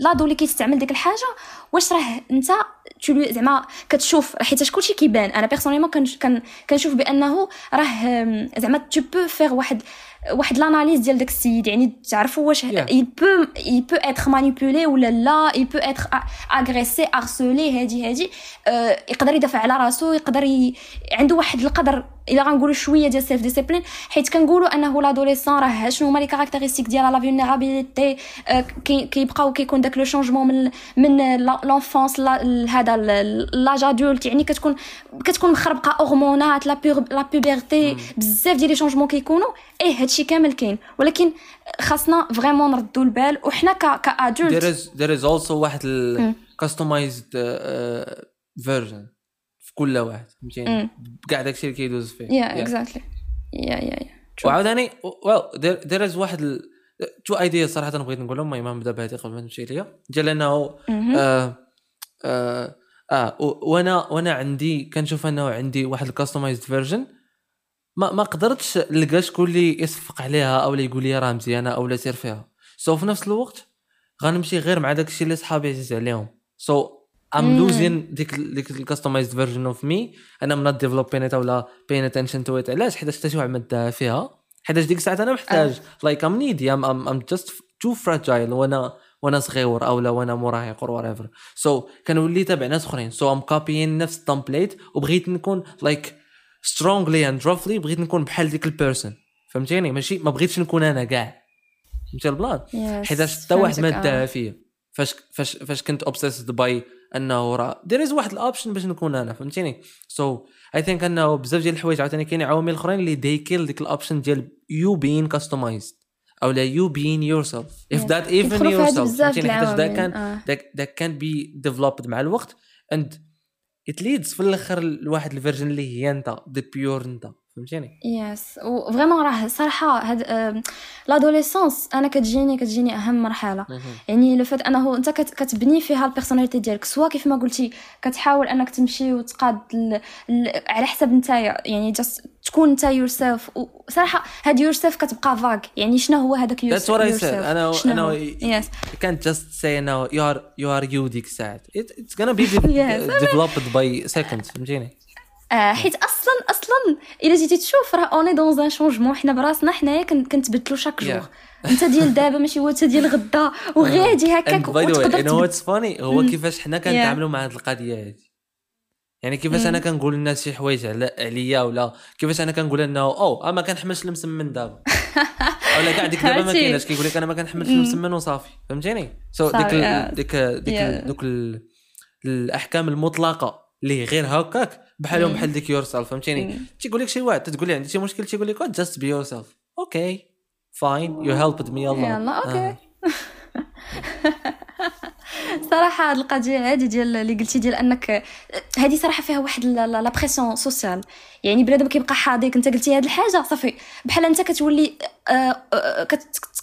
l'ado اللي كيستعمل ديك الحاجة واش راه انت زعما كتشوف حيت كلشي كيبان أنا personnellement كن كنشوف بانه راه زعما tu peux faire واحد واحد l'analyse ديال داك السيد يعني تعرفوا واش il peut il peut être manipulé ولا لا peut être a- agressé harcelé هادي هادي. آه يقدر يدافع على راسو يقدر ي... عنده واحد القدر الا غنقولوا شوية ديال self discipline حيت كنقولوا انه l'adolescent راه شنو هما les caractéristiques ديالها la vulnérabilité كي- كيبقاو كيكون داك le changement من من l'enfance هذا l'âge adulte يعني كتكون كتكون مخربقه هرمونات la la puberté بزاف ديال les changements كيكونوا إيه هادشي كامل كاين ولكن خاصنا vraiment نردوا البال وحنا there ك adultes is there is also واحد ال مم. customized uh, version في كل واحد فهمتيني. كاع داكشي اللي كيدوز فيه yeah Yeah. exactly yeah yeah yeah وعاوتاني well there, there is واحد. two ideas صراحة بغيت نقولهم المهم نبدا بهذه قبل ما نمشي ليا ديال إنه. آه آه, آه وأنا وأنا عندي كنشوف أنه عندي واحد ال customized version ما ما قدرتش نلقى شكون اللي يصفق عليها أو اللي يقول لي راه مزيانة أو لا سير فيها so في نفس الوقت غنمشي غير مع داك الشيء اللي صحابي عزيز عليهم so I'm مم. losing ديك ال- ديك ال customized version of me I'm not developing ولا paying attention to it علاش؟ حيت حتى شي واحد ما داها فيها. حيت ديك الساعة أنا محتاج. like I'm needy I'm I'm just too fragile وأنا وأنا صغير أو لا وأنا مراهق or whatever. so كنولي تابع ناس أخرين. so I'm copying نفس ال template وبغيت نكون like strongly and roughly بغيت نكون بحال ديك ال person فهمتيني؟ ماشي؟ ما بغيتش نكون أنا كاع. فهمتي البلان حيت حتى واحد ما داها فيا فاش فاش فاش كنت obsessed by أنه راه there is واحد ال option باش نكون أنا فهمتيني؟ so I think أنه بزاف ديال الحوايج عاوتاني كاين عوامل أخرين اللي they kill ديك ال option ديال you being customized أو لا you being yourself if that's even yourself فهمتيني؟ حيت that can that can be developed مع الوقت. and it leads في الآخر لواحد ال version اللي هي أنت the pure أنت. فهمتيني؟ yes و vraiment راه صراحة هاد l'adolescence أنا كتجيني كتجيني أهم مرحلة. يعني le fait أنه أنت كتبني فيها ال personnalité ديالك سواء كيف ما قلتي كتحاول أنك تمشي وتقاد على حسب نتايا يعني just تكون أنت yourself وصراحه هاد yourself كتبقى vague يعني شنو هو هذاك yourself أنا أنا yes كانت جاست سي أنه you are you are you ديك الساعات. it's gonna be developed by second فهمتيني؟ آه حيت أصلا أصلا إلا جيتي تشوف راه on est dans un changement حنا براسنا حنايا كنتبدلوا chaque jour انت ديال دابا ماشي هو انت ديال غدا وغادي هكاك وتقدر it's funny هو كيفاش حنا كنتعاملوا مع هذه القضية هذه يعني كيفاش أنا كنقول للناس شي حوايج على عليا ولا كيفاش أنا كنقول انه أو ما كنحملش المسمن دابا. ولا كاع ديك دابا ما كايناش كيقول لك أنا ما كنحملش المسمن وصافي. فهمتيني؟ so ديك ديك ديك دوك الأحكام المطلقة. اللي غير هكاك بحالهم بحال ديك yourself فهمتيني؟ تيقول لك شي واحد تقول لي عندي شي مشكل تيقول لك just be yourself okay fine you helped me يلا يلا okay صراحة هاد القضية هادي ديال اللي قلتي ديال أنك هادي صراحة فيها واحد la pression sociale يعني بنادم كيبقى حاضيك أنت قلتي هاد الحاجة صافي. بحال أنت كتولي آه، آه،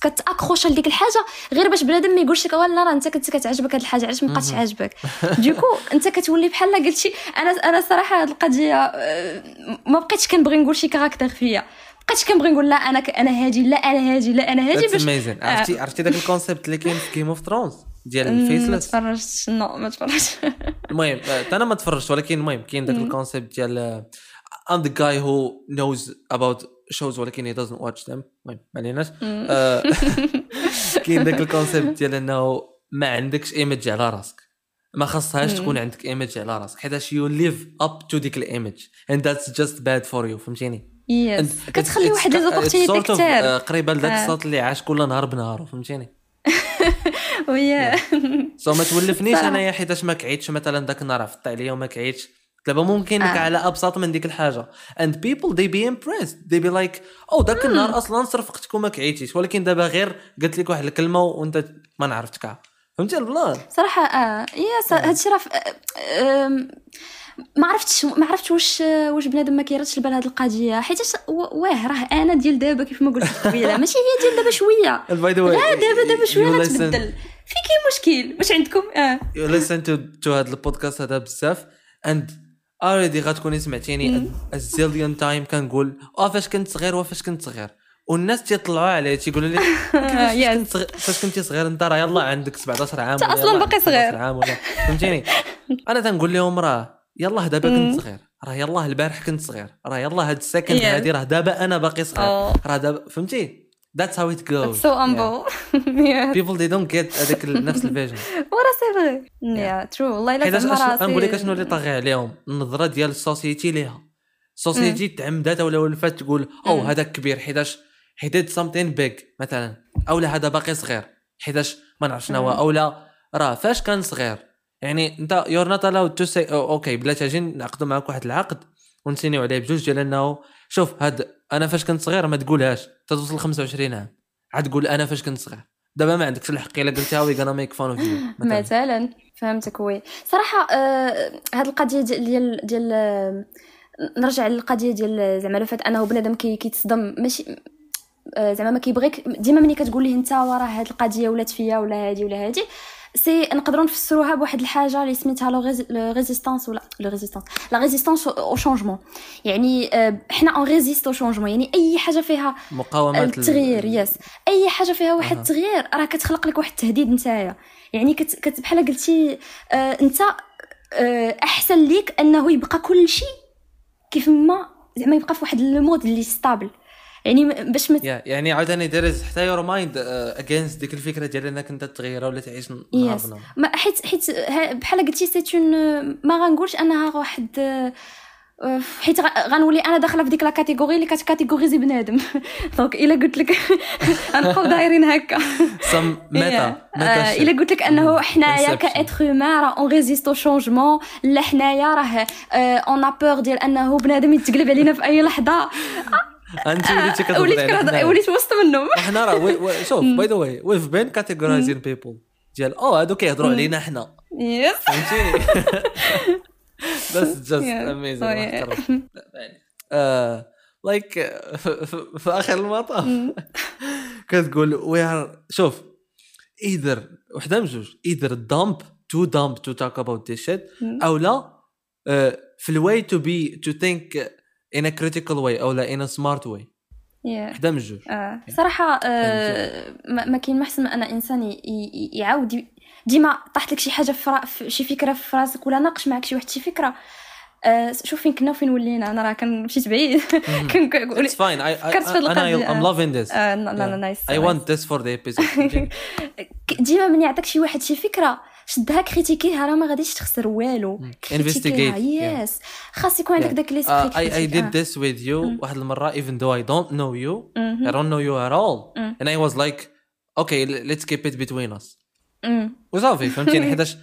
كت accroche لديك الحاجة غير باش بنادم ما يقولش لك لا راه أنت كنت كتعجبك هاد الحاجة علاش ما بقاتش عاجبك؟ donc أنت كتولي بحال قلتي أنا أنا صراحة هاد القضية آه، ما بقيتش كنبغي نقول شي caractère فيا. بقيت كنبغي نقول لا أنا أنا هادي لا أنا هادي لا أنا هادي باش عرفتي عرفتي داك ال concept اللي كاين في Game of Thrones ديال ال faceless ما تفرجتش. no ما تفرجتش المهم أنا ما تفرجت ولكن المهم كاين داك ال concept ديال I'm the guy who knows about shows ولكن he doesn't watch them. المهم ما عليناش. آه، كاين داك الكونسيبت ديال إنه ما عندكش ايمج على راسك. ما خصهاش تكون عندك ايمج على راسك حيت يو ليف اب تو ديك الايمج and that's just bad for you فهمتيني؟ يس كتخلي واحد لي زوبورتينيتي كثار قريبه لذاك آه. الصوت اللي عاش كل نهار بنهار فهمتيني؟ ويا. سو ما تولفنيش انايا حيتاش ما كعيتش مثلا ذاك النهار عفت عليا وما كعيتش. دابا ممكن آه. على أبسط من ديك الحاجة. and people they be impressed they be like أو ذاك النهار أصلا صرفقتك وما كعيتيش. ولكن دابا غير قلت لك واحد الكلمة وأنت ما نعرفتك. فهمتي البلان صراحة آه yeah هادشي راه ما عرفتش ما عرفتش واش واش بنادم ما كيردش البال هذه القضية. حيت واه راه أنا ديال دابا كيف ما قلت قبيلة. ماشي هي ديال دابا شوية. لا دابا دابا شوية غتبدل. في كاين مشكل؟ واش عندكم؟ آه. you listen to to هذا البودكاست هذا بزاف. and already غتكوني سمعتيني a zillion time كنقول أه فاش كنت صغير وفاش كنت صغير. والناس تيطلعوا عليه تيقولوا لي فاش كنتي صغير؟ انت راه يلاه عندك 17 عام أنت أصلا باقي صغير. عام ولا فهمتيني؟ أنا تنقول لهم راه يلاه دابا كنت صغير. راه يلاه البارح كنت صغير. راه يلاه هاد ال second هادي راه دابا أنا باقي صغير. راه دابا فهمتي؟ That's how it goes. That's so humble. yeah. People they don't get هذاك نفس ال vision. ورا c'est vrai. Yeah, true. والله الا زعما راسي. نقول لك شنو اللي طاغي عليهم؟ النظرة ديال ال société ليها. ال société تعمدات ولا ولفات تقول أو هذاك كبير حيتاش he did something big مثلا. أو لا هذا باقي صغير. حيتاش ما نعرف شنو هو. أو لا راه فاش كان صغير. يعني انت you're not allowed to say okay بلاتي أجي نعقدوا معاك واحد العقد ونسينيو عليه بجوج ديال انه شوف هاد أنا فاش كنت صغير ما تقولهاش توصل 25 عام عاد تقول أنا فاش كنت صغير. دابا ما عندكش الحق إلا قلتها we gonna make fun of you مثلا. فهمتك oui. صراحة آه هاد القضية ديال ديال آه نرجع للقضية ديال زعما le fait أنه بنادم كيتصدم ماشي آه زعما ما كيبغيك ديما ملي كتقول ليه أنت وراه هاد القضية ولات فيا ولا هادي ولا هادي c'est نقدروا نفسروها بواحد الحاجة اللي سميتها le résistance ولا le résistance la résistance au changement يعني حنا on résiste au changement يعني أي حاجة فيها مقاومه التغيير yes أي حاجة فيها واحد التغيير راه كتخلق لك واحد التهديد نتايا. يعني كت بحال قلتي آه أنت آه أحسن ليك أنه يبقى كل شيء كيف ما زعما يبقى في واحد ال mode اللي stable يعني باش مت... yeah. يعني عاوتاني دير حتى your mind against ديك الفكرة ديال إنك أنت تغيرها ولا تعيش نهار بنهار. ما حيت حيت بحال قلتي سي اون ما غنقولش أنها واحد آه، حيت غنولي أنا داخلة في ديك لا كاتيجوري اللي كاتيجوريزي بنادم. دونك إلا قلت لك غنبقاو دايرين هكا. سم ميتا آه، إلا قلت لك أنه حنايا Inception. كأتر هيومان راه اون ريزيستو شونجمون لا حنايا راه اون ا بور ديال أنه بنادم يتقلب علينا في أي لحظة. انت وليتي كتهضري وليت. وليت وسط منهم. وحنا راه شوف باي ذا واي ويف بين كاتيجورايزين بيبل ديال أو هادو كيهضروا علينا حنا. yes فهمتيني yeah. محترم. آه، like في آخر المطاف. كتقول we are شوف either وحدة من جوج dumb too dumb to talk about this shit مم. أو لا آه، في ال way to be to think in a critical way أو لا in a smart way. Yeah. وحده من جوج آه. صراحة آه ما كاين ما احسن من أن إنسان يعاود ديما طاحت لك شي حاجة في, شي فكرة في راسك ولا ناقش معك شي واحد شي فكرة. آه شوف فين كنا وفين ولينا. أنا راه كان مشيت بعيد. كنقول It's fine. I, I, فكرت في. I'm loving this. آه لا لا nice I want this for the episode. ديما من يعطيك شي واحد شي فكرة. شدها كريتيكيها راه ما غاديش تخسر والو. investigate yes خاص يكون عندك داك l'aspect I did this with you واحد المرة even though I don't know you I don't know you at all and I was like okay let's keep it between us وصافي فهمتيني؟ حيتاش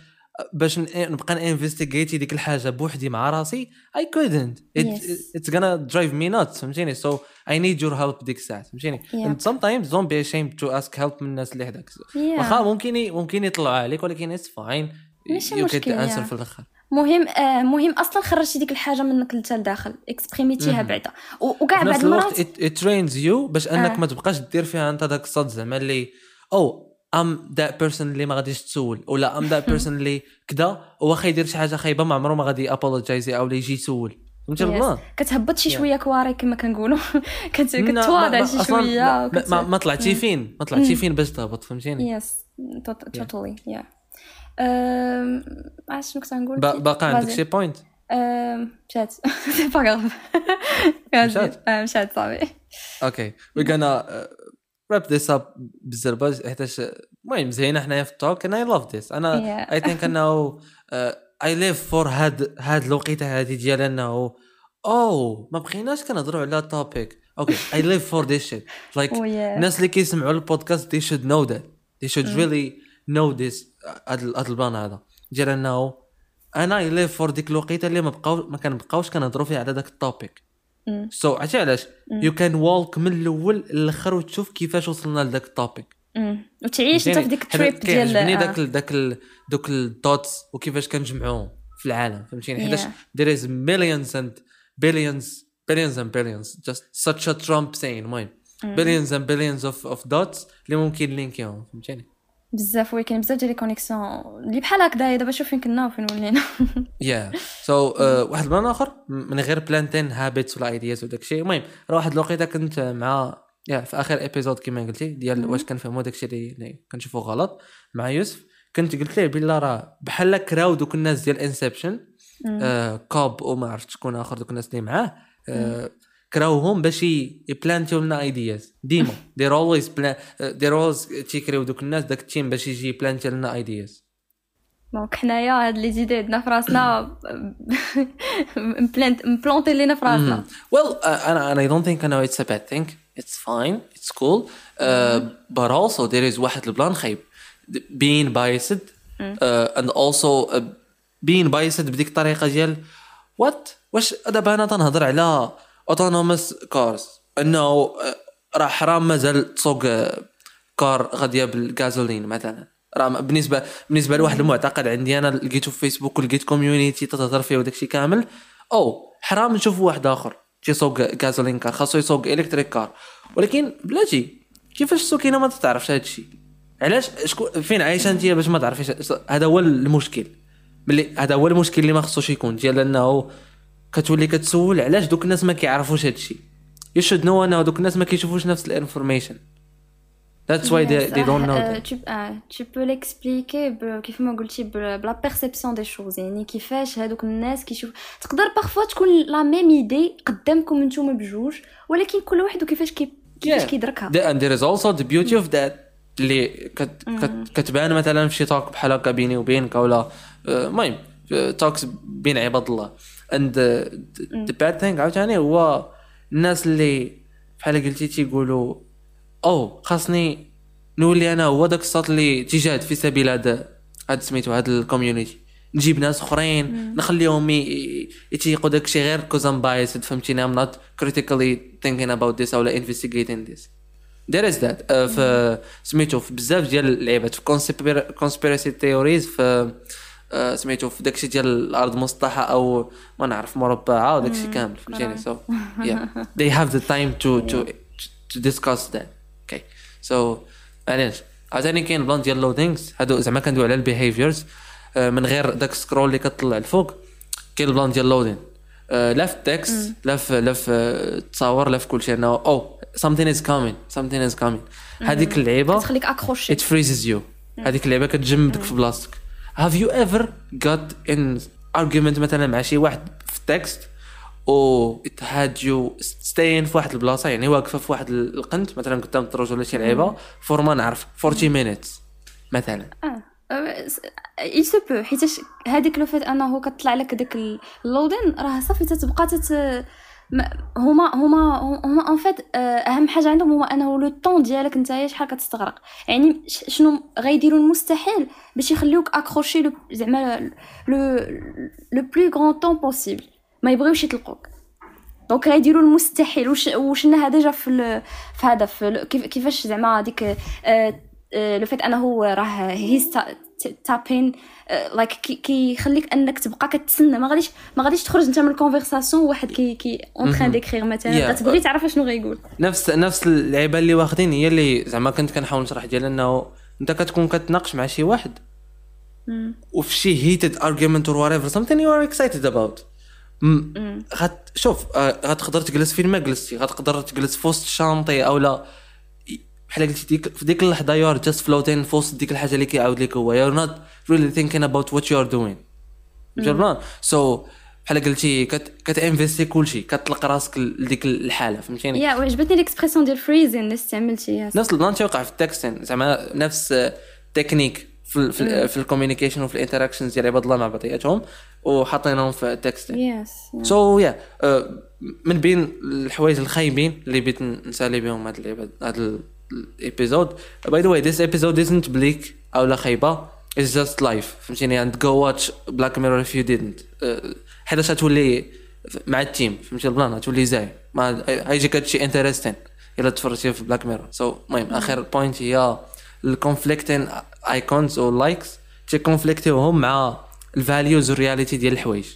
باش ن- نبقى انفستيغيتي ديك الحاجة بوحدي مع راسي I couldn't it, Yes. it's gonna drive me nuts فهمتيني so I need your help ديك الساعة فهمتيني Yeah. and sometimes don't be ashamed to ask help من الناس اللي حداك. واخا ممكن ممكن يطلعوا عليك ولكن it's fine ماشي مشكل، yeah. في الآخر مهم آه مهم أصلا خرجتي ديك الحاجة منك انت لداخل اكسبريميتيها. بعدا وكاع الوقت المرات trains you باش أنك آه. ما تبقاش دير فيها أنت داك الصد زعما اللي أو I'm that person اللي ما غاديش تسول ولا I'm that person اللي كذا واخا يدير شي حاجة خايبة ما عمره ما غادي ابولوجايزي أو لا يجي يسول. فهمتي Yes. البلان كتهبط شي. شوية كواري كما كنقولوا. كتواضع شي شوية ما, ما, طلعتي. فين؟ ما طلعتي. فين باش تهبط فهمتيني؟ yes totally yeah عرفت شنو كنت غنقول؟ با- باقا عندك. شي point مشات. c'est pas grave مشات؟ مشات صافي. أوكي we gonna wrap this up بالزربه حيتاش المهم زينا حنايا في ال talk أنا I love this أنا Yeah. I think أنه I live for هاد هاد الوقيتة هادي ديال أنه أو ما بقيناش كنهضروا على topic okay I live for this shit like Oh, yeah. الناس اللي كيسمعوا البودكاست they should know that they should Mm. really know this هاد ال- هاد البلان هذا ديال أنه أنا I live for ديك الوقيتة اللي ما بقاو ما كنبقاوش كنهضروا فيها على داك ال topic so عرفتي علاش؟ you can walk من الأول للآخر وتشوف كيفاش وصلنا لذاك ال topic. وتعيش أنت في ديك ال trip ديال كيعجبني آه. داك ال- داك ال- دوك ال dots وكيفاش كنجمعوهم في العالم فهمتيني؟ حيتاش there is millions and billions billions and billions just such a Trump saying المهم billions and billions of of dots اللي ممكن لينكيهم فهمتيني؟ بزاف oui كاين بزاف ديال les connexions اللي بحال هكذا دابا شوف فين كنا وفين ولينا. yeah so واحد البلان آخر من غير planting habits ولا ideas وداك الشيء. المهم راه واحد الوقيته كنت مع يا في آخر episode كما قلتي ديال واش كنفهموا داك الشيء اللي كنشوفوه غلط مع يوسف كنت قلت ليه بلا راه بحال كراو دوك الناس ديال Inception آه Cobb وما عرفت شكون آخر دوك الناس اللي معاه آه كراوهم باش يبلانتيو لنا ideas ديما. they're always they're always تيكريو دوك الناس داك ال team باش يجي يبلانتي لنا ideas donc حنايا هاد les idées عندنا في راسنا مبلانت مبلونتي لينا في راسنا Well, uh, أنا أنا I don't think I know it's a bad thing. It's fine. It's cool. Uh, but also there is واحد البلان خايب. Being biased. Uh, and also uh, being biased بديك الطريقة ديال what? واش دابا أنا تنهضر على autonomous cars. إنه راه حرام مازال تسوق uh, كار غادية بالغازولين مثلا. راه بالنسبة بالنسبة لواحد المعتقد عندي أنا لقيته في فيسبوك ولقيت community تتهضر فيه وداكشي كامل. أو حرام نشوف واحد آخر تيسوق gasoline car خاصو يسوق electric car ولكن بلاتي كيفاش السكينه ما تعرفش هذا الشيء علاش؟ شكون فين؟ عايشه أنت باش ما تعرفيش؟ هذا هو المشكل. ملي هذا هو المشكل اللي ما خصوش يكون. ديال أنه كتولي كتسول علاش دوك الناس ما كيعرفوش هذا الشيء you should know انه دوك الناس ما كيشوفوش نفس ال information. That's why they, they don't know that. tu آه، tu peux l'expliquer كيف ما قلتي بلا perception des choses يعني كيفاش هادوك الناس كيشوف تقدر parfois تكون la même idée قدامكم نتوما بجوج ولكن كل واحد وكيفاش كي كيفاش Yeah. كيدركها The- and there is also the beauty of that اللي كت كت كتبان مثلا في شي talk بحال هكا بيني وبينك ولا المهم talks بين عباد الله the, the bad thing عاوتاني هو الناس اللي بحال قلتي تيقولوا أو خاصني نولي أنا هو داك الصوت اللي تيجاهد في سبيل هذا هاد سميتو هاد ال community نجيب ناس أخرين نخليهم ي- ي- يتيقوا داك الشيء غير cause I'm biased فهمتيني؟ I'm not critically thinking about this أو investigating this. There is that. uh, في سميتو في بزاف ديال اللعيبات في conspiracy theories في سميتو في داكشي ديال الأرض مسطحه أو ما نعرف مربعه وداكشي كامل فهمتيني so yeah. They have the time to to to discuss that. Okay. So معليش عاوتاني كاين plan ديال loadings هادو زعما كندوي على ال behaviors من غير داك ال scroll اللي كتطلع الفوق كاين ال plan ديال loading لا في ال text لا في لا في التصاور لا في كلشي انه oh something is coming something is coming. هذيك اللعيبة تخليك accroché it freezes you. هذيك اللعبه كتجمدك في بلاصتك. Have you ever got in argument مثلا مع شي واحد في ال text و it had you staying في واحد البلاصة يعني واقفة في واحد القنت مثلا قدام الدروج ولا شي لعيبة for ما نعرف 40 minutes مثلا. آه. il se peut حيتاش هذيك le fait أنه كطلع لك داك ال loading راه صافي تتبقى تت هما هما هما en fait أهم حاجة عندهم هو أنه le temps ديالك نتايا شحال كتستغرق. يعني شنو غيديروا المستحيل باش يخليوك accroché زعما le le plus grand temps possible ما يبغيوش يطلقوك. donc غيديروا المستحيل. وش وشناها déjà في في هذا في كيفاش زعما ديك le fait أنه راه he's typing like كيخليك انك تبقى كتسنى. ما غاديش ما غاديش تخرج انت من ال conversation واحد qui qui est en train d'écrire مثلا. غتبغي تعرف شنو غيقول. نفس نفس اللعيبه اللي واخدين هي اللي زعما كنت كنحاول نشرح ديال إنه أنت كتكون كتناقش مع شي واحد. وفي شي heated argument or whatever something you are excited about. م- غت شوف آه، غتقدر تجلس فين ما جلستي غتقدر تجلس في وسط ال chantier أو لا. بحال قلتي ديك في ديك اللحظة you are just floating في وسط ديك الحاجة اللي كيعاود لك هو. you not really thinking about what you are doing جربان so بحال قلتي كت كتانفيستي كلشي كتطلق راسك لديك الحالة فهمتيني؟ yeah وعجبتني l'expression ديال freezing اللي استعملتيها نفس ال plan تيوقع في ال texting زعما نفس تكنيك في في, في ال communication وفي ال interactions ديال عباد الله مع بعضياتهم وحاطينهم في ال texting. yes so yeah من بين الحوايج الخايبين اللي بغيت نسالي بهم هاد اللعبه هاد ال episode by the way this episode isn't bleak أو لا خايبه It's just life فهمتيني and go watch Black Mirror if you didn't. أه، حيتاش غتولي مع التيم. فهمتي؟ ال plan غتولي زاي. ما غيجيك هادشي interesting الا تفرجتي في Black Mirror so المهم آخر point هي ال conflicting icons أو likes تيكونفليكتيوهم مع ال values وال reality ديال الحوايج.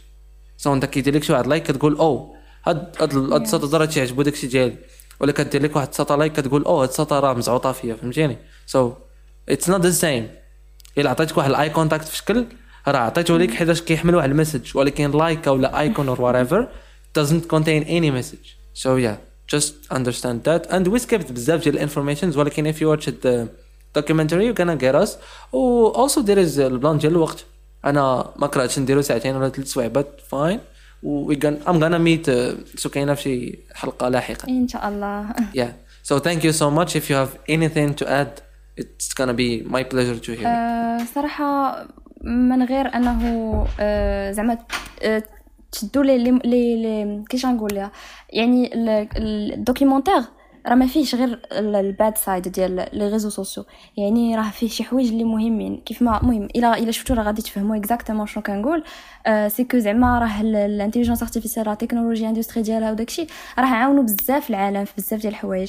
so أنت كيدير لك شي واحد like كتقول oh هاد هاد هاد السطر راه تيعجبو داكشي ديالي. ولا كدير لك واحد السطر like كتقول oh هاد السطر راه مزعوطة فيا. فهمتيني؟ so it's not the same إلا عطيتك واحد ال eye contact في شكل راه عطيته لك حيتاش كيحمل واحد ال message ولكن like أو لا icon or whatever doesn't contain any message. So yeah just understand that. And we skipped بزاف ديال ال informations ولكن if you watch the documentary you're gonna get us. و also there البلان ديال الوقت. أنا ما كرهتش نديرو ساعتين ولا ثلاث سوايع we gonna, I'm gonna meet uh, سكينة في حلقة لاحقا إن شاء الله. Yeah. So thank you so much. If you have anything to add it's gonna be my pleasure to hear. آه، صراحة من غير أنه آه، زعما آه، تشدوا لي لي لي, كيش غنقول لها يعني ال- ال- ال documentaire راه ما فيهش غير ال- ال bad side ديال les réseaux sociaux. يعني راه فيه شي حوايج اللي مهمين. كيف ما المهم الا إلا شفتو راه غادي تفهموا exactement شنو كنقول. آه c'est que زعما راه ال intelligence artificielle راه التكنولوجيا industry ديالها وداكشي راه عاونوا بزاف العالم في بزاف ديال الحوايج.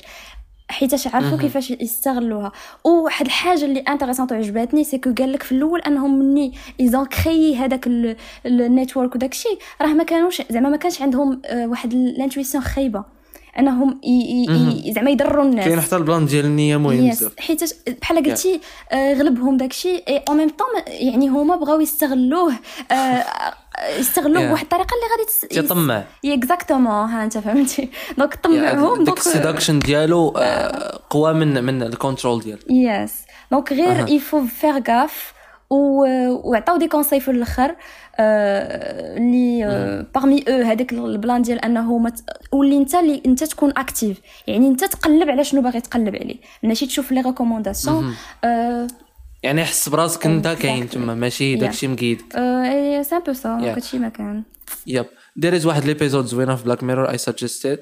حيتاش عرفوا كيفاش يستغلوها. وواحد الحاجة اللي intéressante وعجبتني c'est que قال لك في الأول أنهم مني ils ont créé هذاك ال network وداكشي راه ما كانوش زعما ما كانش عندهم آه، واحد ال intention خايبة. أنهم زعما يضروا الناس. كاين حتى ال plan ديال النية مهم بزاف. حيت بحال قلتي آه، غلبهم داكشي et en même temps يعني هما بغاو يستغلوه آه، يستغلوك Yeah. بواحد الطريقة اللي غادي تس... تيطمع exactement ها أنت فهمتي؟ donc طمعهم donc ال séduction ديالو آه، قوى من من ال contrôle ديال yes donc غير. il faut faire gaffe وعطاو des conseils في الأخر. آه، اللي باغمي أو هذاك ال plan ديال أنه ما ت- واللي أنت اللي أنت تكون actif يعني أنت تقلب على شنو باغي تقلب عليه. ماشي تشوف les recommandations يعني حس براسك أنت كاين. تما ماشي. داكشي مقيد c'est un peu ça. هادشي ما كان yep as واحد l'épisode زوينة في Black Mirror I suggested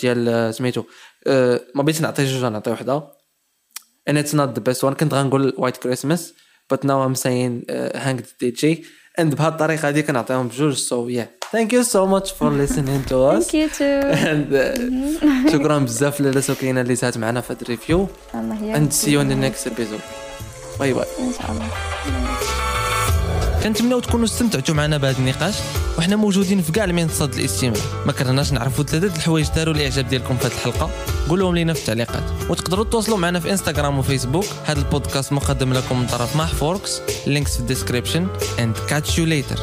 ديال آه، سميتو آه، ما بغيتش نعطي جوج نعطي وحدة. And it's not the best one. كنت غنقول White Christmas but now I'm saying uh, Hang the DJ and بهاد الطريقة هادي كنعطيهم بجوج so yeah thank you so much for listening to us. thank you too and uh, شكرا بزاف لاله سكينه اللي ساعات معنا في هاد ال review. and see you in the next episode. bye bye إن شاء الله. كنتمناو تكونوا استمتعتوا معنا بهذا النقاش وحنا موجودين في كاع المنصات الاستماع ما كرهناش نعرفوا ثلاثة الحوايج داروا الإعجاب ديالكم في هذه الحلقة. قولوهم لينا في التعليقات. وتقدروا تواصلوا معنا في انستغرام وفيسبوك هذا البودكاست مقدم لكم من طرف محفوركس. links في ال description. And catch you later.